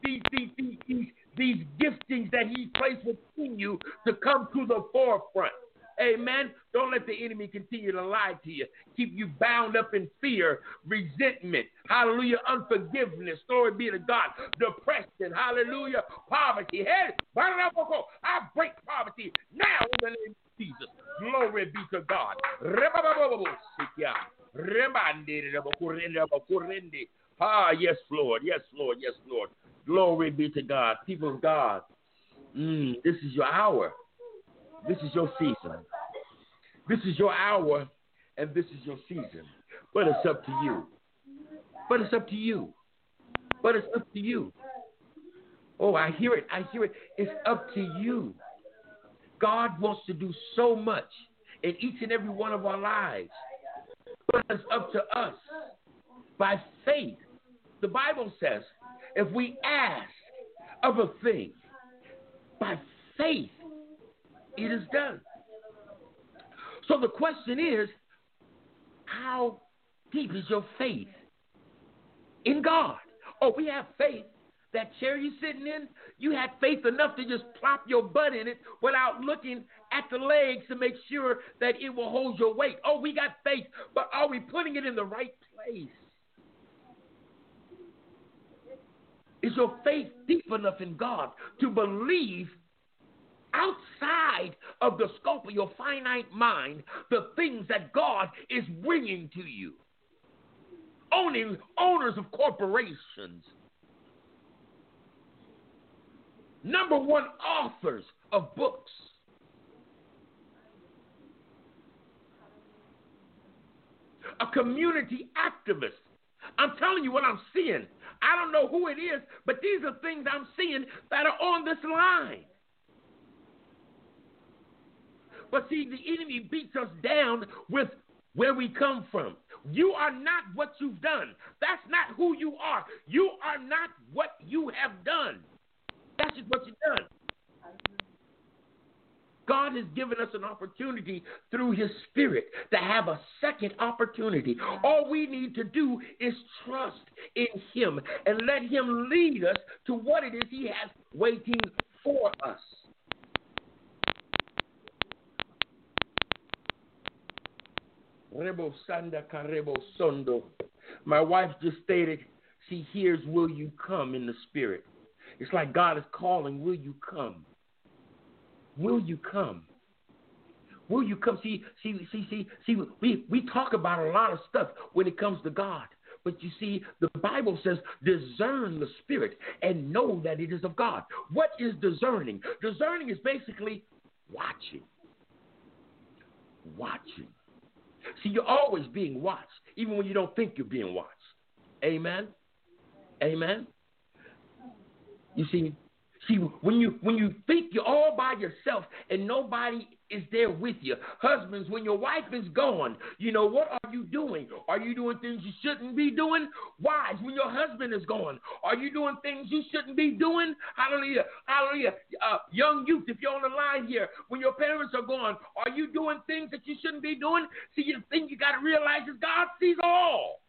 these, these, these, these, these giftings that He placed within you to come to the forefront. Amen. Don't let the enemy continue to lie to you, keep you bound up in fear, resentment, hallelujah, unforgiveness. Glory be to God. Depression, hallelujah, poverty. Hey, I break poverty now in the name of Jesus. Glory be to God. Ah, yes, Lord. Yes, Lord. Yes, Lord. Glory be to God. People of God, mm, this is your hour. This is your season. This is your hour, and this is your season. But it's up to you. But it's up to you. But it's up to you. Oh, I hear it. I hear it. It's up to you. God wants to do so much in each and every one of our lives. But it's up to us by faith. The Bible says if we ask of a thing by faith, it is done. So the question is how deep is your faith in God? Oh, we have faith. That chair you're sitting in, you had faith enough to just plop your butt in it without looking at the legs to make sure that it will hold your weight. Oh, we got faith, but are we putting it in the right place? Is your faith deep enough in God to believe outside of the scope of your finite mind the things that God is bringing to you? Owning owners of corporations, number one authors of books. A community activist. I'm telling you what I'm seeing. I don't know who it is, but these are things I'm seeing that are on this line. But see, the enemy beats us down with where we come from. You are not what you've done. That's not who you are. You are not what you have done. That's just what you've done. God has given us an opportunity through His Spirit to have a second opportunity. All we need to do is trust in Him and let Him lead us to what it is He has waiting for us. My wife just stated she hears, Will you come in the Spirit? It's like God is calling, Will you come? Will you come? Will you come? See, see, see, see, see, we, we talk about a lot of stuff when it comes to God. But you see, the Bible says, discern the spirit and know that it is of God. What is discerning? Discerning is basically watching. Watching. See, you're always being watched, even when you don't think you're being watched. Amen. Amen. You see, See, when you when you think you're all by yourself and nobody is there with you, husbands, when your wife is gone, you know what are you doing? Are you doing things you shouldn't be doing? Wives, when your husband is gone, are you doing things you shouldn't be doing? Hallelujah, hallelujah. Uh, young youth, if you're on the line here, when your parents are gone, are you doing things that you shouldn't be doing? See, the thing you got to realize is God sees all.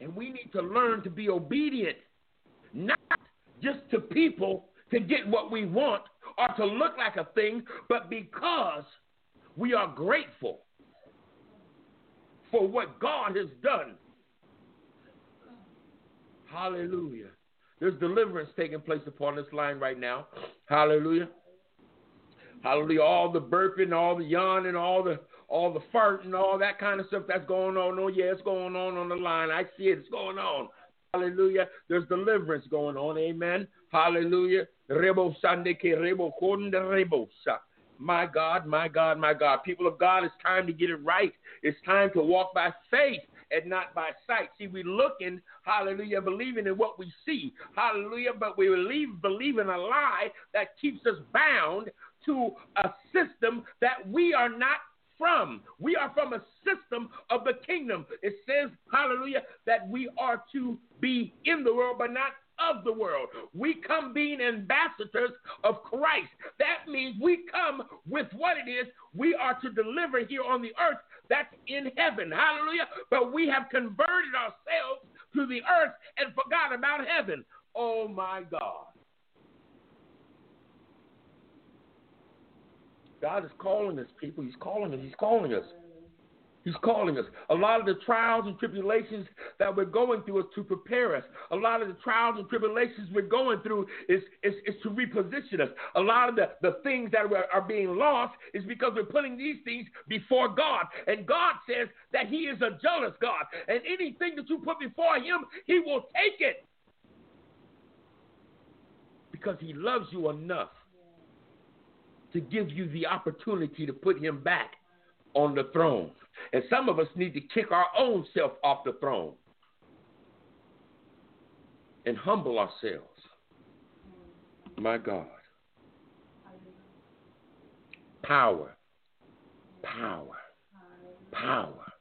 And we need to learn to be obedient not just to people to get what we want or to look like a thing, but because we are grateful for what God has done. Hallelujah. There's deliverance taking place upon this line right now. Hallelujah. Hallelujah. All the burping, all the yawning, all the all the farting, all that kind of stuff that's going on. Oh yeah, it's going on on the line. I see it. It's going on. Hallelujah. There's deliverance going on. Amen. Hallelujah. Rebo rebo My God, my God, my God. People of God, it's time to get it right. It's time to walk by faith and not by sight. See, we're looking, hallelujah, believing in what we see. Hallelujah. But we believe in a lie that keeps us bound to a system that we are not from. We are from a system of the kingdom. It says, hallelujah, that we are to be in the world, but not of the world. We come being ambassadors of Christ. That means we come with what it is we are to deliver here on the earth that's in heaven. Hallelujah. But we have converted ourselves to the earth and forgot about heaven. Oh my God. God is calling us, people. He's calling us. He's calling us. He's calling us. A lot of the trials and tribulations that we're going through is to prepare us. A lot of the trials and tribulations we're going through is, is, is to reposition us. A lot of the, the things that are, are being lost is because we're putting these things before God. And God says that He is a jealous God. And anything that you put before Him, He will take it. Because He loves you enough to give you the opportunity to put Him back on the throne. And some of us need to kick our own self off the throne and humble ourselves. My God. Power. Power. Power.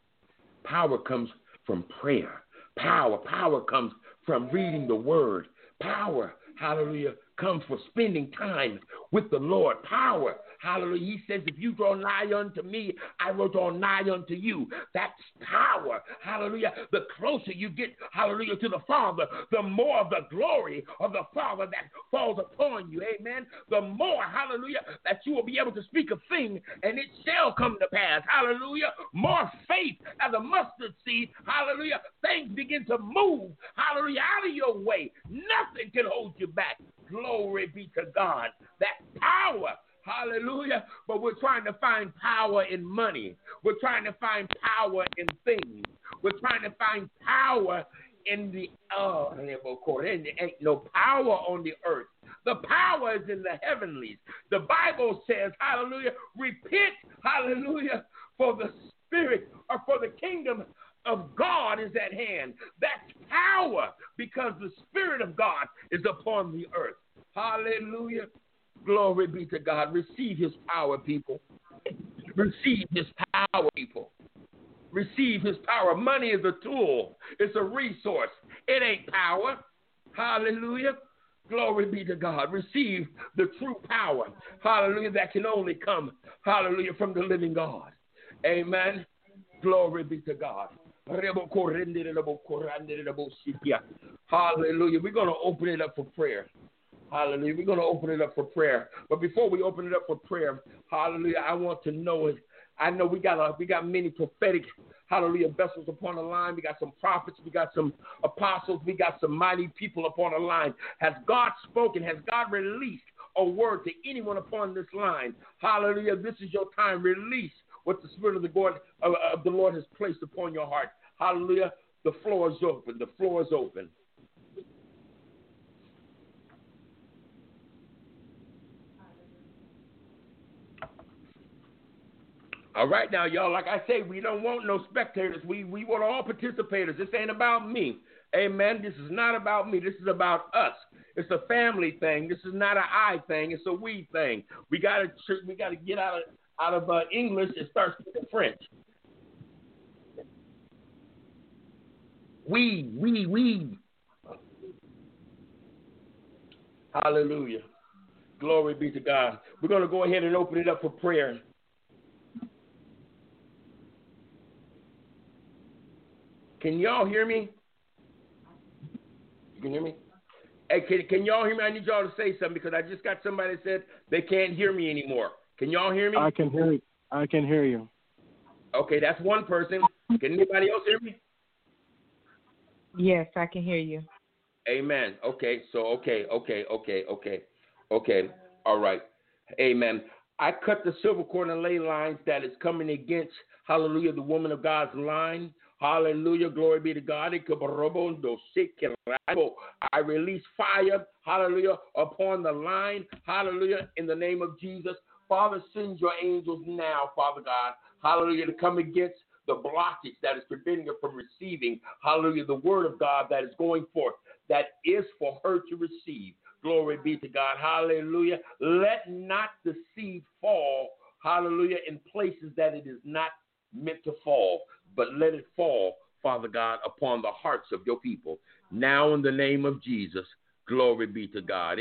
Power comes from prayer. Power. Power comes from reading the word. Power, hallelujah, comes from spending time with the Lord. Power Hallelujah. He says, if you draw nigh unto me, I will draw nigh unto you. That's power. Hallelujah. The closer you get, hallelujah, to the Father, the more of the glory of the Father that falls upon you. Amen. The more, hallelujah, that you will be able to speak a thing and it shall come to pass. Hallelujah. More faith as a mustard seed. Hallelujah. Things begin to move. Hallelujah. Out of your way. Nothing can hold you back. Glory be to God. That power Hallelujah. But we're trying to find power in money. We're trying to find power in things. We're trying to find power in the oh, there ain't no power on the earth. The power is in the heavenlies. The Bible says, hallelujah, repent, hallelujah, for the spirit or for the kingdom of God is at hand. That's power because the spirit of God is upon the earth. Hallelujah. Glory be to God. Receive his power, people. Receive his power, people. Receive his power. Money is a tool, it's a resource. It ain't power. Hallelujah. Glory be to God. Receive the true power. Hallelujah. That can only come, hallelujah, from the living God. Amen. Glory be to God. Hallelujah. We're going to open it up for prayer. Hallelujah. We're going to open it up for prayer. But before we open it up for prayer, hallelujah, I want to know it. I know we got a, we got many prophetic hallelujah vessels upon the line. We got some prophets, we got some apostles, we got some mighty people upon the line. Has God spoken? Has God released a word to anyone upon this line? Hallelujah. This is your time. Release what the Spirit of the Lord of, uh, uh, of the Lord has placed upon your heart. Hallelujah. The floor is open. The floor is open. All right, now, y'all, like I say, we don't want no spectators. We, we want all participators. This ain't about me. Amen. This is not about me. This is about us. It's a family thing. This is not an I thing. It's a we thing. We gotta we gotta get out of out of uh, English and start speaking French. We we we. Hallelujah. Glory be to God. We're gonna go ahead and open it up for prayer. Can y'all hear me? You can hear me? Hey, can, can y'all hear me? I need y'all to say something because I just got somebody that said they can't hear me anymore. Can y'all hear me? I can hear you. I can hear you. Okay, that's one person. Can anybody else hear me? Yes, I can hear you. Amen. Okay, so okay, okay, okay, okay, okay. All right. Amen. I cut the silver cord and ley lines that is coming against, hallelujah, the woman of God's line. Hallelujah. Glory be to God. I release fire. Hallelujah. Upon the line. Hallelujah. In the name of Jesus. Father, send your angels now, Father God. Hallelujah. To come against the blockage that is preventing her from receiving. Hallelujah. The word of God that is going forth that is for her to receive. Glory be to God. Hallelujah. Let not the seed fall. Hallelujah. In places that it is not meant to fall but let it fall, Father God, upon the hearts of your people. Now, in the name of Jesus, glory be to God.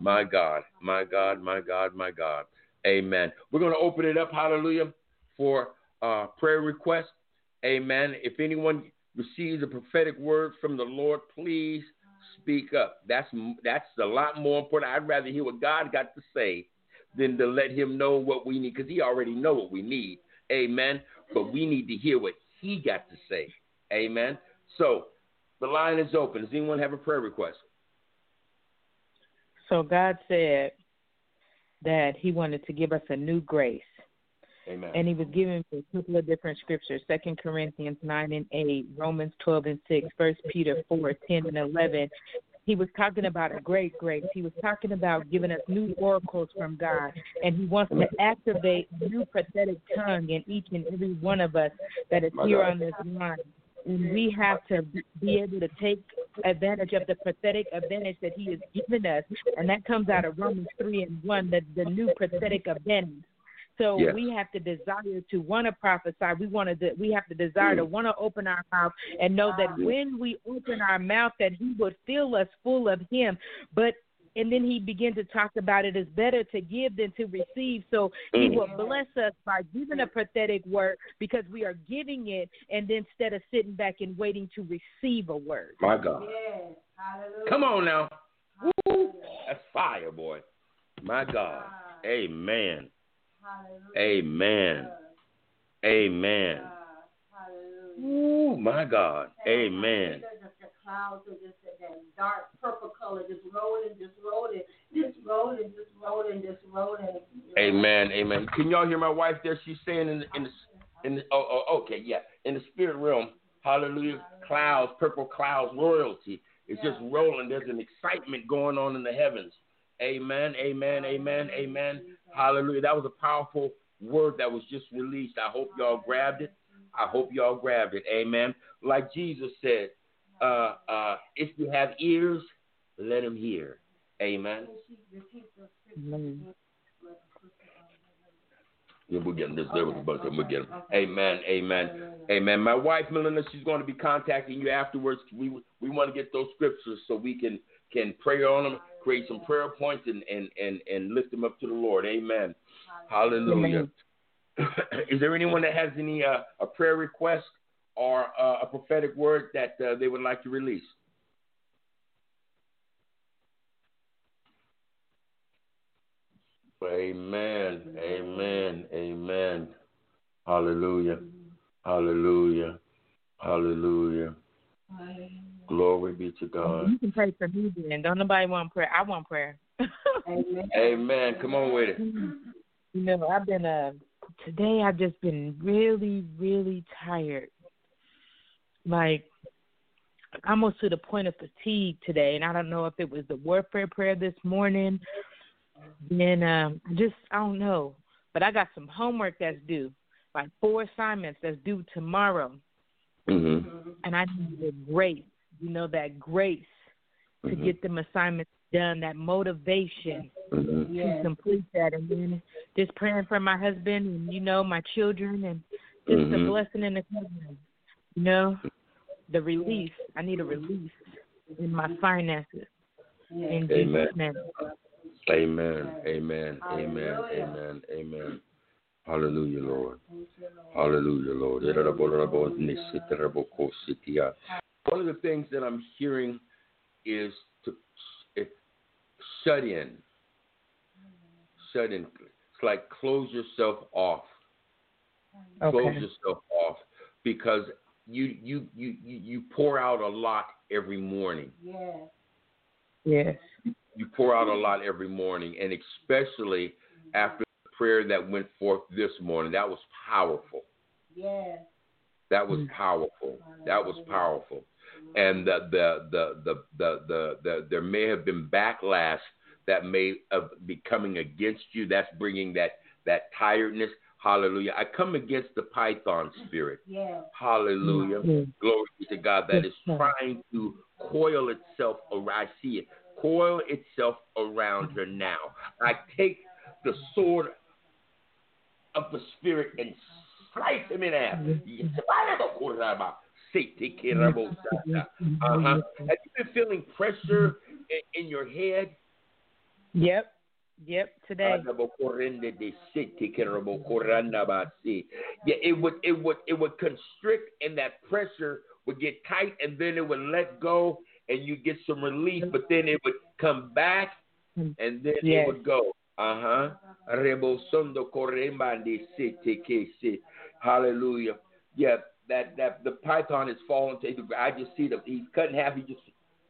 My God, my God, my God, my God. Amen. We're going to open it up, hallelujah, for prayer requests. Amen. If anyone receives a prophetic word from the Lord, please speak up. That's that's a lot more important. I'd rather hear what God got to say than to let Him know what we need, because He already know what we need. Amen. But we need to hear what He got to say. Amen. So the line is open. Does anyone have a prayer request? So God said that He wanted to give us a new grace. Amen. And he was giving me a couple of different scriptures, Second Corinthians nine and eight, Romans twelve and six, First Peter four, ten and eleven. He was talking about a great grace. He was talking about giving us new oracles from God. And he wants to activate new prophetic tongue in each and every one of us that is My here God. on this line. And we have to be able to take advantage of the prophetic advantage that he has given us. And that comes out of Romans 3 and 1, the, the new prophetic advantage. So Yes. we have to desire to want to prophesy. We want to. We have to desire to want to open our mouth and know that when we open our mouth, that He would fill us full of Him. But and then He began to talk about it is better to give than to receive. So He Mm. will bless us by giving a prophetic word because we are giving it, and then instead of sitting back and waiting to receive a word. My God. Yes. Hallelujah. Come on now. Woo. That's fire, boy. My God. Amen. Amen. Amen. Ooh, my God. Amen. The. Amen. Amen. Can y'all hear my wife there? She's saying in the, in the, in the oh, oh, okay, yeah. In the spirit realm, hallelujah, clouds, purple clouds, royalty. It's just rolling. There's an excitement going on in the heavens. Amen. Amen. Amen. Amen. Hallelujah. That was a powerful word that was just released. I hope y'all grabbed it. I hope y'all grabbed it. Amen. Like Jesus said, uh, uh, if you have ears, let him hear. Amen. Yeah, we'll get them. This there was a bunch of them. We'll get them. Amen. Amen. Amen. My wife Melinda, she's going to be contacting you afterwards. We we want to get those scriptures so we can can pray on them, create some prayer points, and and and, and lift them up to the Lord. Amen. Hallelujah. Is there anyone that has any uh, a prayer request or uh, a prophetic word that uh, they would like to release? Amen. Amen. Amen. Hallelujah. Hallelujah. Hallelujah. Glory be to God. You can pray for me then. Don't nobody want prayer. I want prayer. Amen. Come on with it. You know, I've been uh today I've just been really, really tired. Like almost to the point of fatigue today and I don't know if it was the warfare prayer this morning. And um just I don't know. But I got some homework that's due. Like four assignments that's due tomorrow. Mm-hmm. And I need the grace, you know, that grace to Mhm. get them assignments done, that motivation Mm-hmm. to complete that, and then just praying for my husband and you know my children, and just the Mhm. blessing and the covering. You know, the release. I need a release in my finances. In Amen. Jesus' name. Amen. Amen. Amen. Amen. Amen. Hallelujah, Lord. Hallelujah, Lord. One of the things that I'm hearing is to it, shut in. Shut in. It's like close yourself off. Close yourself off because you you you you you pour out a lot every morning. Yes. Yes. you pour out a lot every morning, and especially after the prayer that went forth this morning. That was powerful. Yes. That was powerful. That was powerful. And the the the the the the, the there may have been backlash that may have be coming against you. That's bringing that that tiredness. Hallelujah. I come against the python spirit. Yes. Hallelujah. Yes. Glory be to God that is trying to coil itself around. I see it. Coil itself around her now. I take the sword of the spirit and slice him in half. Uh-huh. Have you been feeling pressure in, in your head? Yep. Yep. Today. Yeah, it would it would it would constrict and that pressure would get tight and then it would let go and you get some relief, but then it would come back and then Yes. it would go. Uh huh. Rebosondo korembande sete. Hallelujah. Yeah, that that the python has fallen to the ground. I just see the he's cut in half. He just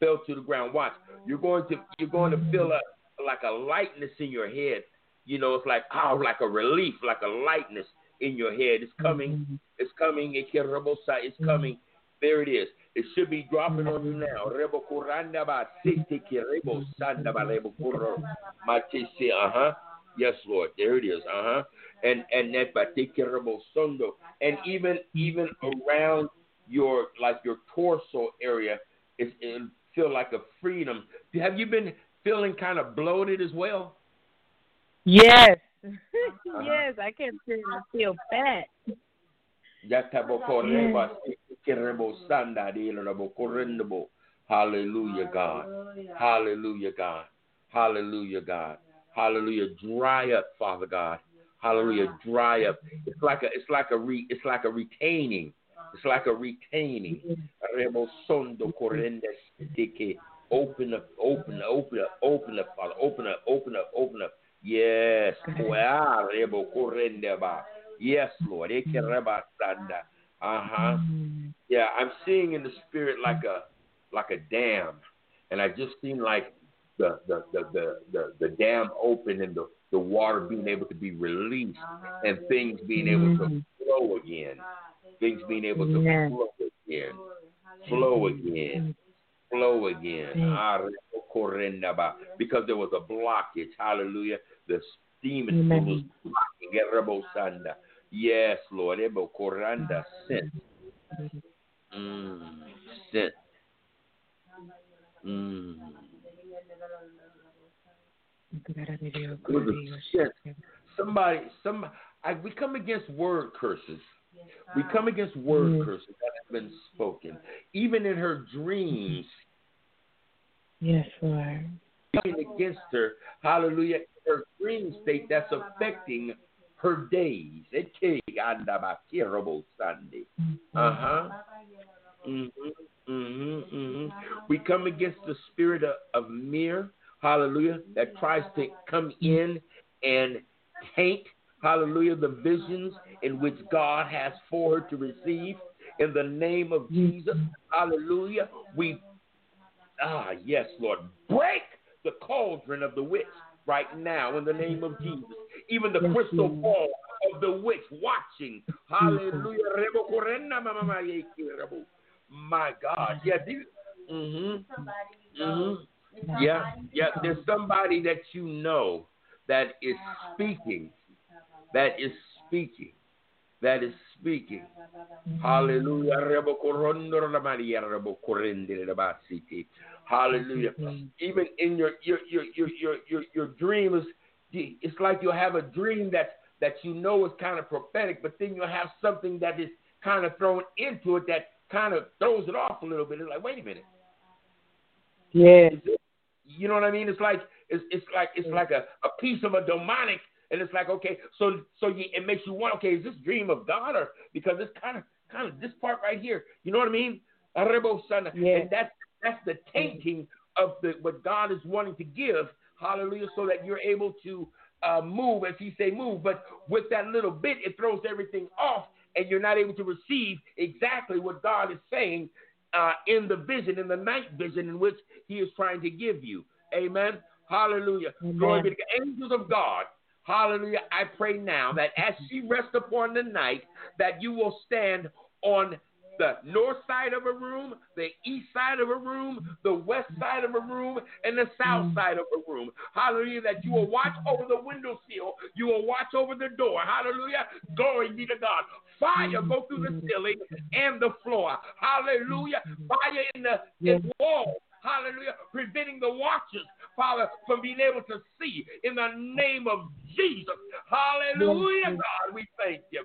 fell to the ground. Watch. You're going to you're going to feel a like a lightness in your head. You know, it's like oh, like a relief, like a lightness in your head. It's coming. Mm-hmm. It's coming. It's mm-hmm. coming. There it is. It should be dropping on you mm-hmm. now. Rebo kuranda ba sete kerebo sanda ba rebo kuro matese. Uh huh. Yes, Lord. There it is. Uh huh. And and that particular sondo. And even even around your like your torso area, it, it feel like a freedom. Have you been feeling kind of bloated as well? Yes. yes, I can't say I feel fat. Yatabokoreba sikerebo sanda. Hallelujah, God. Hallelujah, God. Hallelujah, God. Hallelujah. Dry up, Father God. Hallelujah. Dry up. It's like a it's like a re it's like a retaining. It's like a retaining. Rebo sondo korende stike. Open up, open up, open up, open up, Father. Open up, open up, open up. Yes. Wa ah, rebo korende ba. Yes, Lord. Mm. Sanda. Uh-huh. Mm. Yeah, I'm seeing in the spirit like a like a dam. And I just seen like the the the the, the, the dam open and the, the water being able to be released and things being able to flow again. Things being able to Yes. flow again. Flow again. Flow again. Ah, rebo. Because there was a blockage. Hallelujah. The demon Amen. was blocking. Rebo. Yes, Lord. Ebo koranda sent. Mm, sent. Mm. It was a sent. Somebody, some, I, we come against word curses. We come against word Mm. curses that have been spoken. Even in her dreams, Yes, Lord. coming against her, hallelujah, her dream state that's affecting her days. Eke terrible Sunday. Uh huh. Mhm. Mhm. Mhm. We come against the spirit of, of mirror, hallelujah, that tries to come in and taint, hallelujah, the visions in which God has for her to receive. In the name of Jesus, hallelujah, we Ah, yes, Lord. Break the cauldron of the witch right now in the name of Jesus. Even the crystal ball of the witch watching. Hallelujah. Rebo korena mama ma yeki rebo. My God. Yeah. Mm-hmm. Mm-hmm. Yeah. Yeah. There's somebody that you know that is speaking. That is speaking. That is speaking. Hallelujah. Rebo korondo la Maria rebo korende la basiti. Hallelujah. Even in your your your your your your, dreams, it's like you'll have a dream that that you know is kind of prophetic, but then you'll have something that is kind of thrown into it that kind of throws it off a little bit. It's like, wait a minute. Yes. Is it- You know what I mean? It's like it's it's like it's like a, a piece of a demonic, and it's like okay, so so you, it makes you want okay, is this dream of God or because it's kind of kind of this part right here? You know what I mean? Yeah. And that's that's the tainting of the what God is wanting to give. Hallelujah, so that you're able to uh, move as He say move, but with that little bit, it throws everything off, and you're not able to receive exactly what God is saying uh, in the vision, in the night vision in which He is trying to give you. Amen. Hallelujah. Amen. Glory be to God. Angels of God. Hallelujah. I pray now that as she rests upon the night, that you will stand on the north side of a room, the east side of a room, the west side of a room, and the south mm. side of a room. Hallelujah. That you will watch over the window sill. You will watch over the door. Hallelujah. Glory be to God. Fire go through the mm. ceiling and the floor. Hallelujah. Fire in the in wall. Hallelujah. Preventing the watchers, Father, from being able to see in the name of Jesus. Hallelujah, God. We thank you.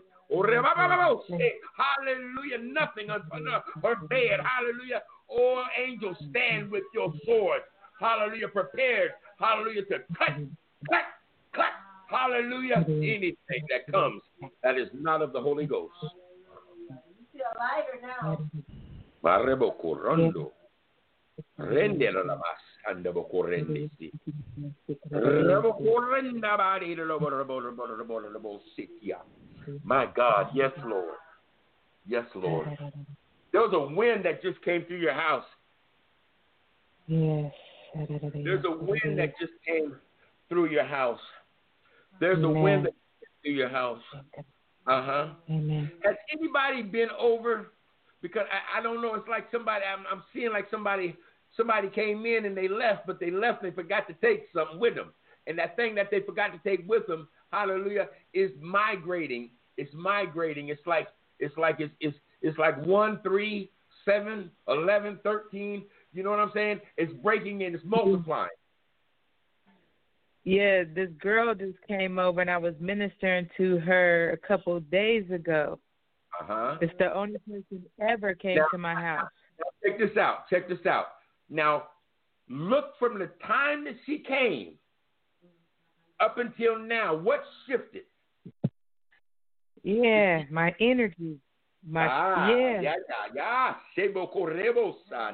Hallelujah. Nothing upon her bed. Hallelujah. Oh, angels, stand with your sword. Hallelujah. Prepared. Hallelujah. To cut, cut, cut. Hallelujah. Anything that comes that is not of the Holy Ghost. Barrebo corrondo. Rende la la basanda boko rende si. Rebo korenda bari lo bo lo bo lo bo lo bo lo bo sikia. My God, yes, Lord. Yes, Lord. There was a wind that just came through your house. Yes. There's a wind that just came through your house. There's a wind that came through your house. Uh huh. Amen. Has anybody been over? Because I, I don't know. It's like somebody. I'm, I'm seeing like somebody. Somebody came in and they left, but they left. and They forgot to take something with them, and that thing that they forgot to take with them, hallelujah, is migrating. It's migrating. It's like it's like it's it's it's like one, three, seven, eleven, thirteen. You know what I'm saying? It's breaking and it's multiplying. Yeah, this girl just came over and I was ministering to her a couple of days ago. Uh huh. It's the only person ever came Now- to my house. Now, check this out. Check this out. Now, look from the time that she came up until now. What shifted? Yeah, my energy. My ah, yeah. yeah, yeah,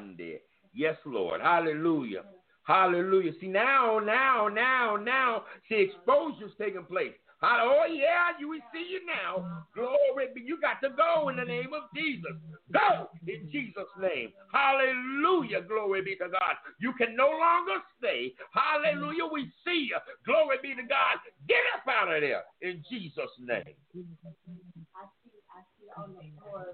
yeah. Yes, Lord. Hallelujah. Hallelujah. See now, now, now, now, see exposure's taking place. Oh yeah, you we see you now. Glory be. You got to go in the name of Jesus. Go in Jesus' name. Hallelujah. Glory be to God. You can no longer stay. Hallelujah. We see you. Glory be to God. Get up out of there in Jesus' name.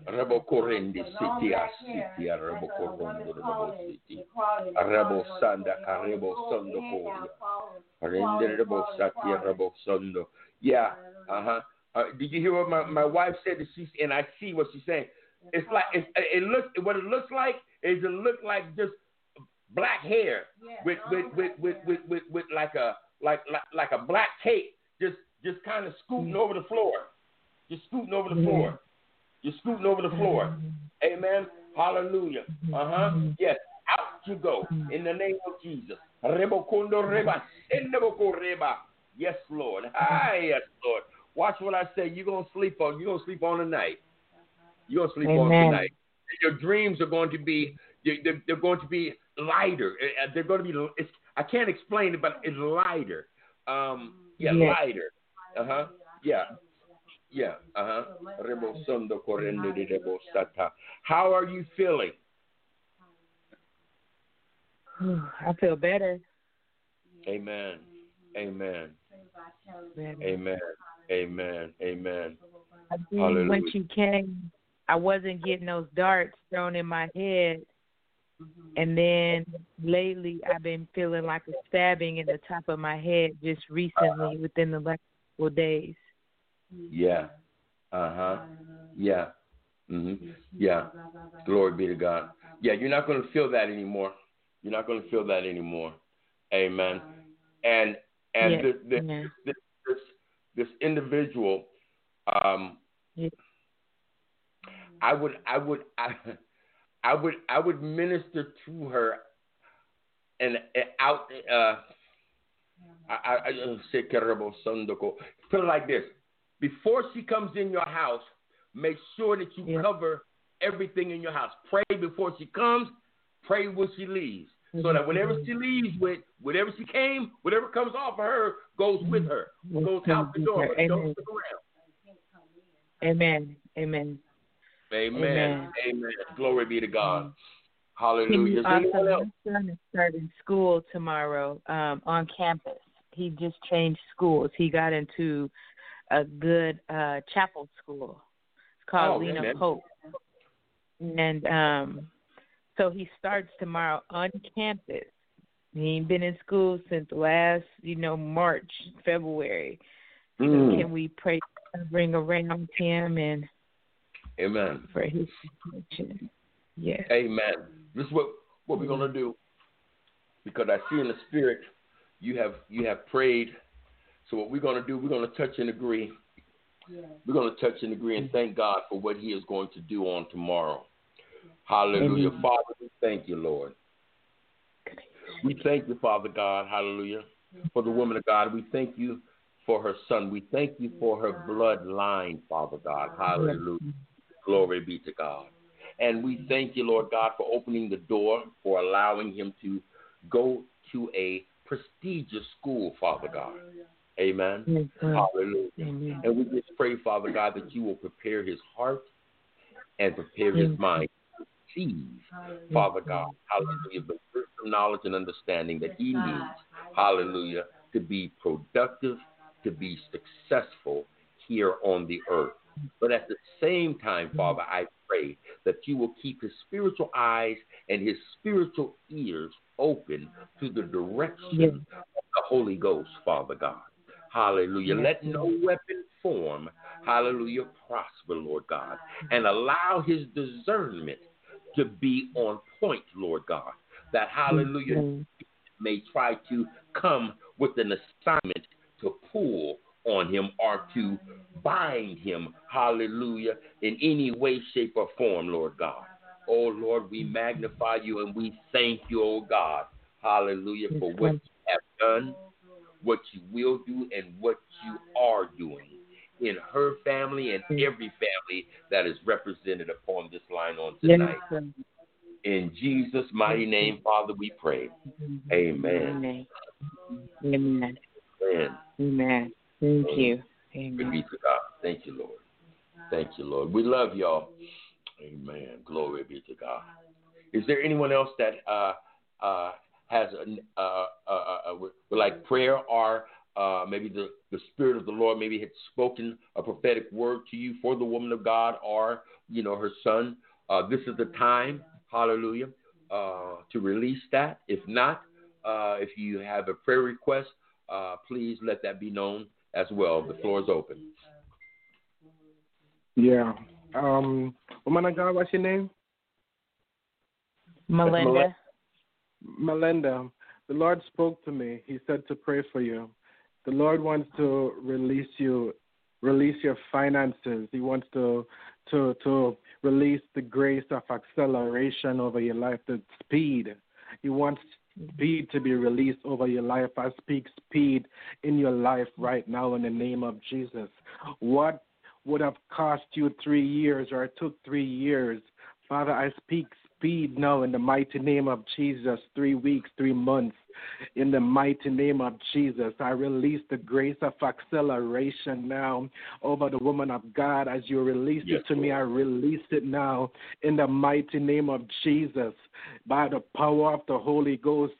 Rebo korende siti asiti ah, ah, rebo korondo rebo siti rebo sanda ah, karebo sondo rebo rebo sondo. Yeah, uh huh. Uh, did you hear what my, my wife said? That she's and I see what she's saying. It's like it's, it looks what it looks like is it look like just black hair with with with with with, with, with like a like, like like a black cape just just kind of scooting over the floor, just scooting over the floor. You're scooting over the floor. Amen. Hallelujah. Uh huh. Yes. Out you go in the name of Jesus. Rebokondo reba, sendeboko reba. Yes, Lord. Hi, yes, Lord. Watch what I say. You're gonna sleep on. You're gonna sleep on tonight. You're gonna sleep on Amen. tonight. Your dreams are going to be. They're, they're, going to be lighter. Uh, They're going to be. It's, I can't explain it, but it's lighter. Um. Yeah, Yes. lighter. Uh huh. Yeah. Yeah. Uh huh. Rebosondo correndo de rebosata. How are you feeling? I feel better. Amen. Amen. Amen. Amen. Amen. I think Hallelujah. when she came, I wasn't getting those darts thrown in my head. And then lately, I've been feeling like a stabbing in the top of my head just recently within the last couple days. Yeah. Uh huh. Yeah. hmm Yeah. Glory be to God. Yeah, you're not going to feel that anymore. You're not going to feel that anymore. Amen. And and Yes, this, this, amen. this this this individual, um, Yeah. I would I would I, I would I would minister to her and, and out uh I I I say terrible sondoko. Put it like this. Before she comes in your house, make sure that you Yeah. cover everything in your house. Pray before she comes, pray when she leaves. So that whenever she leaves with whatever she came, whatever comes off of her goes with her. Goes out the door, but don't Amen. stick around. Amen. Amen. Amen. Amen. Amen. Glory be to God. Hallelujah. Also, my son is starting school tomorrow um, on campus. He just changed schools. He got into a good uh, chapel school. It's called Oh, Lena amen. Pope. And um, so he starts tomorrow on campus. He ain't been in school since last, you know, March, February. So Mm. can we pray bring around him and Amen. for his protection? Yes. Amen. This is what, what we're gonna do. Because I see in the spirit you have you have prayed. So what we're gonna do, we're gonna touch and agree. We're gonna touch and agree and thank God for what He is going to do on tomorrow. Hallelujah. Amen. Father, we thank you, Lord. We thank you, Father God, hallelujah, for the woman of God. We thank you for her son. We thank you for her bloodline, Father God. Hallelujah. Glory be to God. And we thank you, Lord God, for opening the door, for allowing him to go to a prestigious school, Father God. Amen. Hallelujah. Amen. And we just pray, Father God, that you will prepare his heart and prepare his mind receive, Father God, hallelujah, the wisdom, knowledge, and understanding that he needs, hallelujah, to be productive, to be successful here on the earth. But at the same time, Father, I pray that you will keep his spiritual eyes and his spiritual ears open to the direction Yes. of the Holy Ghost, Father God. Hallelujah. Let no weapon form, hallelujah, prosper, Lord God. And allow his discernment to be on point, Lord God. That, hallelujah, Yes. may try to come with an assignment to pull on him or to bind him, hallelujah, in any way, shape, or form, Lord God. Oh, Lord, we magnify you and we thank you, oh God, hallelujah, for what you have done, what you will do, and what you are doing in her family and every family that is represented upon this line on tonight. In Jesus' mighty name, Father, we pray. Amen. Amen. Amen. Amen. Thank you. Amen. be to God. Thank you, Lord. Thank you, Lord. We love y'all. Amen. Glory be to God. Is there anyone else that uh, uh, has a, uh, uh, uh, would like prayer or uh, maybe the, the Spirit of the Lord maybe had spoken a prophetic word to you for the woman of God or, you know, her son? Uh, this is the time, hallelujah, uh, to release that. If not, uh, if you have a prayer request, uh, please let that be known as well. The floor is open. Yeah. Um, woman of God, what's your name? Melinda. Melinda. The Lord spoke to me. He said to pray for you. The Lord wants to release you, release your finances. He wants to to to release the grace of acceleration over your life, the speed. He wants speed to be released over your life. I speak speed in your life right now in the name of Jesus. What would have cost you three years or took three years, Father, I speak speed now in the mighty name of Jesus. Three weeks, three months. In the mighty name of Jesus, I release the grace of acceleration now over the woman of God. As you release Yes, it to me, I release it now in the mighty name of Jesus. By the power of the Holy Ghost,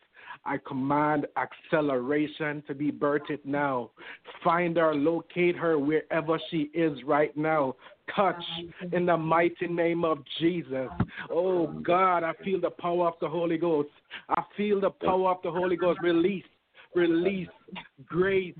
I command acceleration to be birthed now. Find her, locate her wherever she is right now. Touch in the mighty name of Jesus. Oh God, I feel the power of the Holy Ghost. I feel the power of the Holy Ghost. Release, release grace,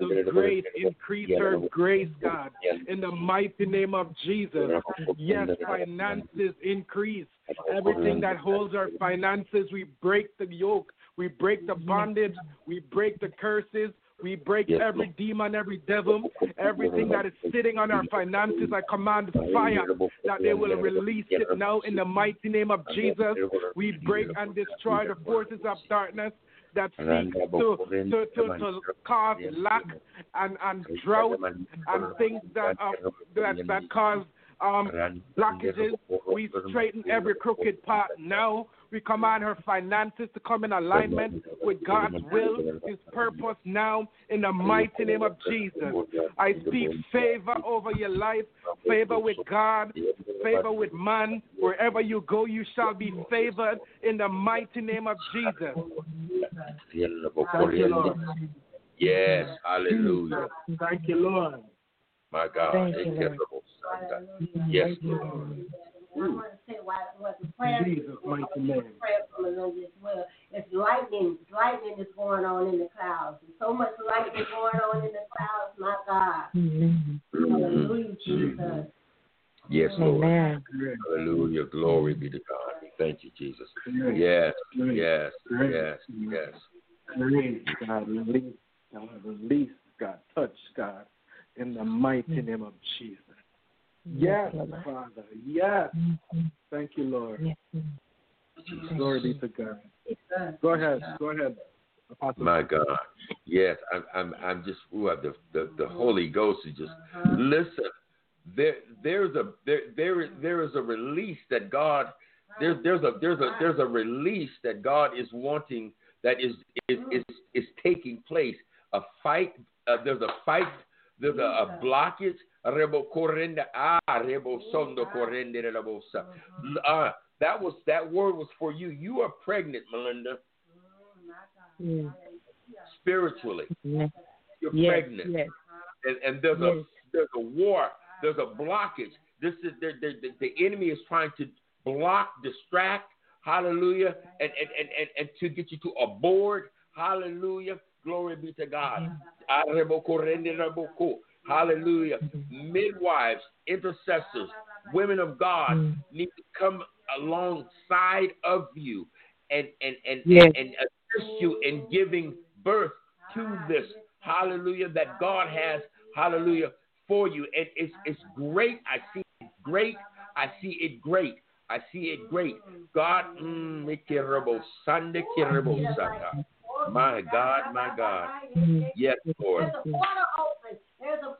the grace, increase her grace, God, in the mighty name of Jesus. Yes, finances increase. Everything that holds our finances, we break the yoke, we break the bondage, we break the curses. We break every demon, every devil, everything that is sitting on our finances. I command fire that they will release it now in the mighty name of Jesus. We break and destroy the forces of darkness that seek to, to, to, to cause lack and, and drought and things that, uh, that, that cause um, blockages. We straighten every crooked path now. We command her finances to come in alignment with God's will, His purpose now, in the mighty name of Jesus. I speak favor over your life, favor with God, favor with man. Wherever you go, you shall be favored in the mighty name of Jesus. Thank you, Lord. Yes, hallelujah. Thank you, Lord. My God. Thank you, Yes, I mm. Lord. want to say why was the prayer Jesus' mighty name. prayer for Melinda as well. It's lightning, lightning is going on in the clouds. There's so much lightning going on in the clouds, my God. Amen. Hallelujah, mm-hmm. Jesus. Yes, Lord. Amen. Hallelujah. Glory be to God. Thank you, Jesus. Yes, yes, yes, yes. Release, God, release, God, release, God, touch, God, in the mighty mm. name of Jesus. Yes, Father. Yes. Thank you, Lord. Yes. Glory be to God. Go ahead. Go ahead. Apostle. My God. Yes, I'm I'm I'm just ooh, the, the the Holy Ghost is just listen. there there's a there there there is a release that God there's there's a there's a there's a release that God is wanting that is is is, is taking place. A fight. Uh, there's a fight. There's a, a blockage. Rebo corrende ah rebo sondo corrende rebosa. Uh, that was that word was for you. You are pregnant, Melinda. Yes. Spiritually, Yes. you're Yes. pregnant, Yes. and, and there's Yes. a there's a war. There's a blockage. This is the, the, the enemy is trying to block, distract, hallelujah, and, and, and, and, and to get you to abort, hallelujah. Glory be to God. Hallelujah. Midwives, intercessors, women of God need to come alongside of you and and and, Yes. and, and assist you in giving birth to this hallelujah that God has hallelujah for you. And it's it's great. I see it great. I see it great. I see it great. God mm, mikirabo sande kirabo sata. my God my God. Yes Lord. There's a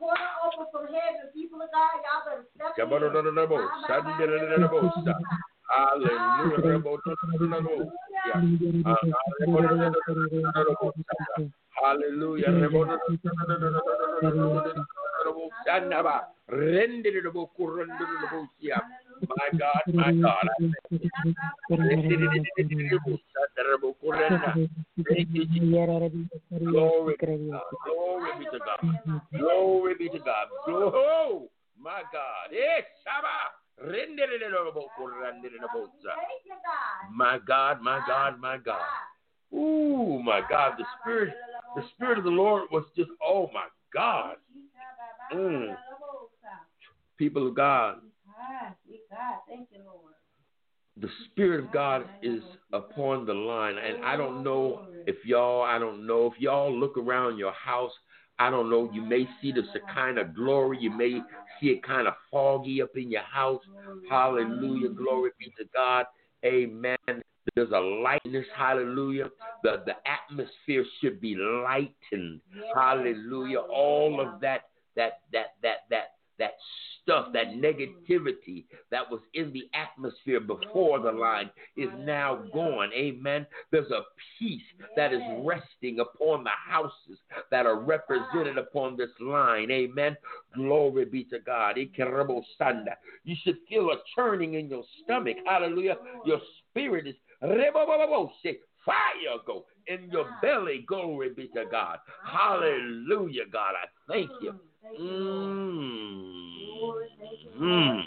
portal open. There's a portal from heaven. People of God, y'all better step in. Kabarorororobo, sandirororobo, sa. Hallelujah. Uh. Hallelujah. Yeah. My God, my God. Glory be to God. Glory be to God. Glory be to God. Oh, my God. Korandererebosa. My God, my God, my God. Ooh, my God. The Spirit, the Spirit of the Lord was just, oh my God. Mm. People of God, the Spirit of God is upon the line. And I don't know if y'all, I don't know if y'all look around your house. I don't know. You may see this kind of glory. You may see it kind of foggy up in your house. Hallelujah. Glory be to God. Amen. There's a lightness. Hallelujah. The, the atmosphere should be lightened. Hallelujah. All of that, that, that, that, that, that stuff, that negativity that was in the atmosphere before the line is now gone. Amen. There's a peace that is resting upon the houses that are represented ah. upon this line. Amen. Glory be to God. You should feel a churning in your stomach. Hallelujah. Your spirit is fire go in your ah. belly. Glory be to God. Hallelujah, God. I thank you. Mm. Mm.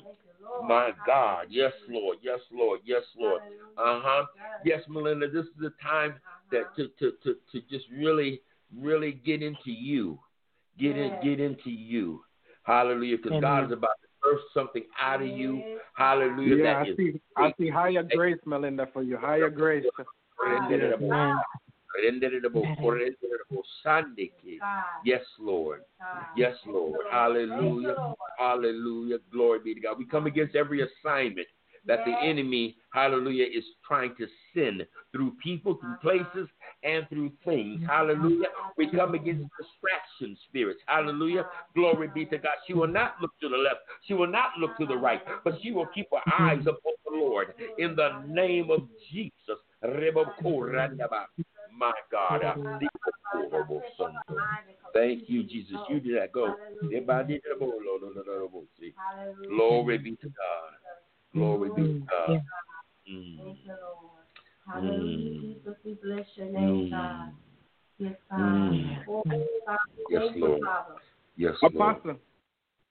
My God. Yes, Lord. Yes, Lord. Yes, Lord. Uh huh. Yes, Melinda, this is the time that to, to, to, to just really, really get into you. Get in, get into you. Hallelujah. Because God is about to birth something out of you. Hallelujah. Yeah, that I is see. I see higher grace, Melinda, for you. Higher grace. Ah. Ah. Yes, Lord. Yes, Lord. Hallelujah. Hallelujah. Glory be to God. We come against every assignment that the enemy, hallelujah, is trying to send through people, through uh-huh. places, and through things. Hallelujah. Uh-huh. We come against distraction spirits. Hallelujah. Uh-huh. Glory be to God. She will not look to the left. She will not look to the right, but she will keep her eyes upon the Lord in the name of Jesus. My God. I think Thank you, Jesus. You did that. Go. Everybody did not go. Lord, Lord, Lord. See, glory be to God. Glory be to God. Mm. Hallelujah, Jesus. We bless your name, God. Yes, God. Mm. Oh, Yes, Lord. Father. Yes, Lord. Apostle,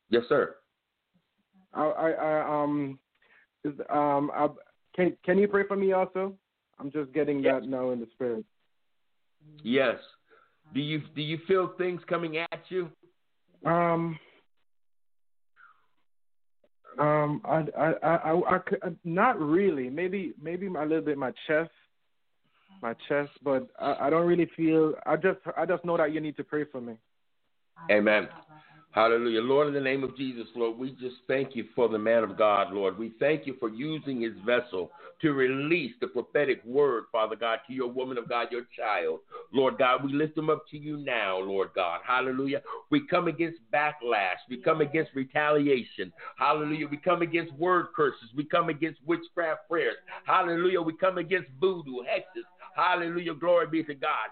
Yes, sir. I, I, I um, is, um, I, can can you pray for me also? I'm just getting that now in the spirit. Yes. Do you do you feel things coming at you? Um, um, I, I, I, I, I could, not really. Maybe, maybe a little bit my chest, my chest, but I, I don't really feel. I just, I just know that you need to pray for me. Amen. Hallelujah. Lord, in the name of Jesus, Lord, we just thank you for the man of God, Lord. We thank you for using his vessel to release the prophetic word, Father God, to your woman of God, your child. Lord God, we lift him up to you now, Lord God. Hallelujah. We come against backlash. We come against retaliation. Hallelujah. We come against word curses. We come against witchcraft prayers. Hallelujah. We come against voodoo, hexes. Hallelujah. Glory be to God.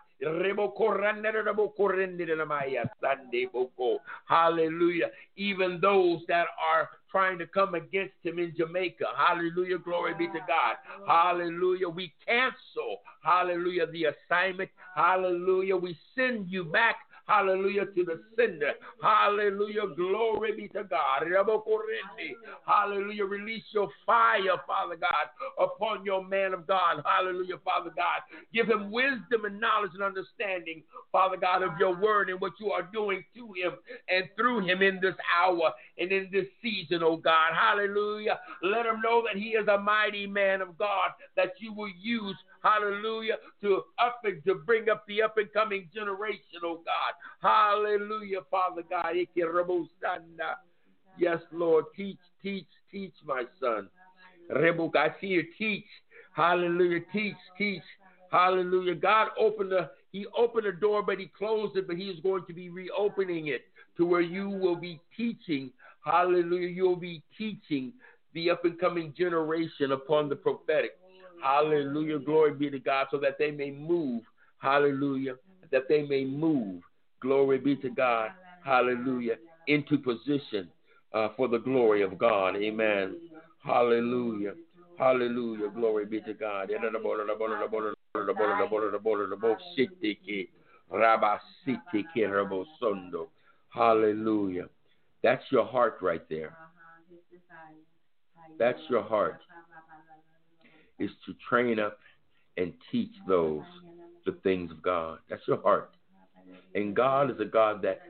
Hallelujah. Even those that are trying to come against him in Jamaica. Hallelujah. Glory be to God. Hallelujah. We cancel, hallelujah, the assignment. Hallelujah. We send you back Hallelujah to the sender. Hallelujah. Glory be to God. Hallelujah. Release your fire, Father God, upon your man of God. Hallelujah, Father God. Give him wisdom and knowledge and understanding, Father God, of your word and what you are doing to him and through him in this hour and in this season, oh God. Hallelujah. Let him know that he is a mighty man of God that you will use hallelujah, to up and to bring up the up and coming generation, oh God. Hallelujah, Father God. Yes, Lord. Teach, teach, teach, my son. Rebuk, I see you teach. Hallelujah. Teach, teach. Hallelujah. God opened the He opened the door, but He closed it, but He is going to be reopening it to where you will be teaching. Hallelujah. You'll be teaching the up and coming generation upon the prophetic. Hallelujah. Glory be to God so that they may move. Hallelujah. That they may move. Glory be to God. Hallelujah. Into position uh, for the glory of God. Amen. Hallelujah. Hallelujah. Glory be to God. Hallelujah. That's your heart right there. That's your heart is to train up and teach those the things of God. That's your heart. And God is a God that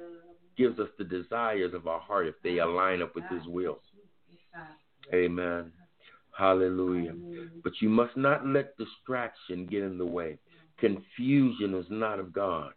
gives us the desires of our heart if they align up with His will. Amen. Hallelujah. But you must not let distraction get in the way. Confusion is not of God.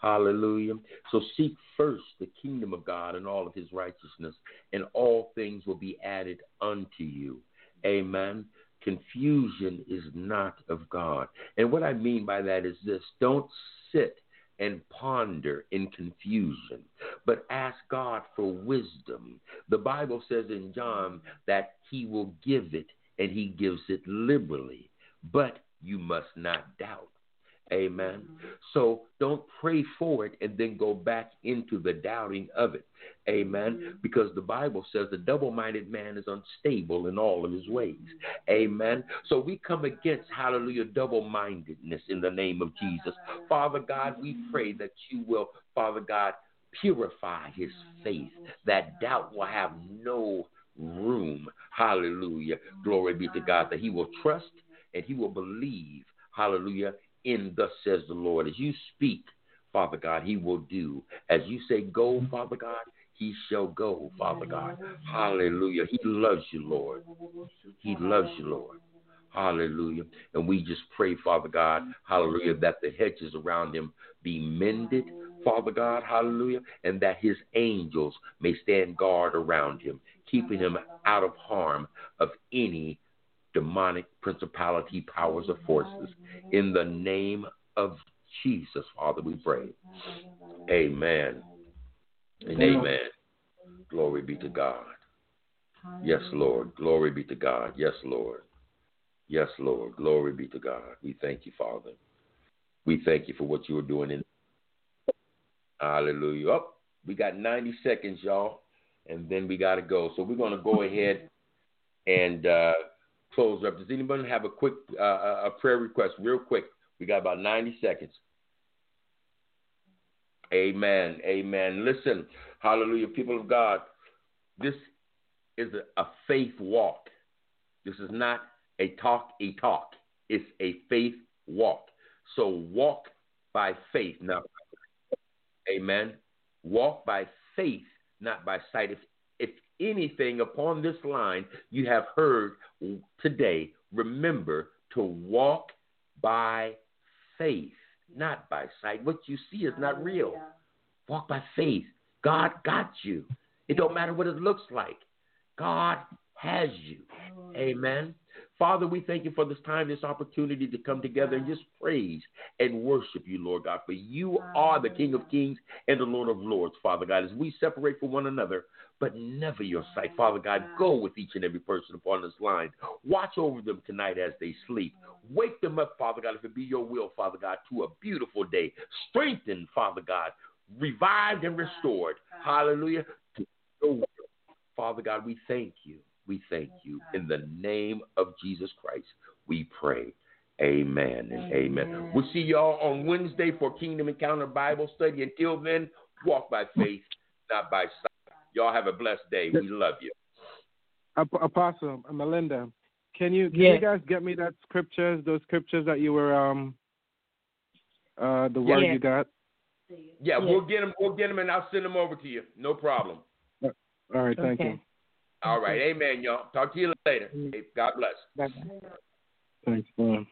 Hallelujah. So seek first the kingdom of God and all of his righteousness, and all things will be added unto you. Amen. Confusion is not of God. And what I mean by that is this don't sit and ponder in confusion, but ask God for wisdom. The Bible says in John that He will give it and He gives it liberally, but you must not doubt. Amen. Mm-hmm. So don't pray for it and then go back into the doubting of it. Amen. Mm-hmm. Because the Bible says the double minded man is unstable in all of his ways. Amen. So we come against, hallelujah, double mindedness in the name of Jesus. Father God, we pray that you will, Father God, purify his faith, that doubt will have no room. Hallelujah. Glory be to God, that he will trust and he will believe. Hallelujah in thus says the Lord. As you speak, Father God, he will do. As you say, go, Father God, he shall go, Father God. Hallelujah. He loves you, Lord. He loves you, Lord. Hallelujah. And we just pray, Father God, hallelujah, that the hedges around him be mended, Father God, hallelujah, and that his angels may stand guard around him, keeping him out of harm of any demonic principality, powers, or forces. In the name of Jesus, Father, we pray. Amen. And amen. Glory be to God. Yes, Lord. Glory be to God. Yes, Lord. Yes, Lord. Glory be to God. We thank you, Father. We thank you for what you are doing in. Hallelujah. Up. Oh, we got 90 seconds, y'all, and then we got to go. So we're going to go ahead and uh, close up. Does anybody have a quick uh, a prayer request, real quick? We got about 90 seconds. Amen. Amen. Listen, hallelujah, people of God. This is a, a faith walk. This is not a talk, a talk. It's a faith walk. So walk by faith, not Amen. Walk by faith, not by sight. Anything upon this line you have heard today, remember to walk by faith, not by sight. What you see is not real. Walk by faith. God got you. It don't matter what it looks like. God has you. Amen. Father, we thank you for this time, this opportunity to come together and just praise and worship you, Lord God. For you are the King of Kings and the Lord of Lords, Father God. As we separate from one another, but never your sight, Father God, go with each and every person upon this line. Watch over them tonight as they sleep. Wake them up, Father God, if it be your will, Father God, to a beautiful day. Strengthen, Father God, revived and restored. Hallelujah. Father God, we thank you. We thank you. In the name of Jesus Christ, we pray. Amen and amen. amen. We'll see y'all on Wednesday for Kingdom Encounter Bible Study. Until then, walk by faith, not by sight. Y'all have a blessed day. We love you. Apostle Melinda, can you can yes. you guys get me that scriptures, those scriptures that you were um uh the word yes. you got? Yeah, yes. we'll get them. We'll get them, and I'll send them over to you. No problem. All right, thank okay. you. All right. Amen, y'all. Talk to you later. God bless. Bye-bye. Thanks, man.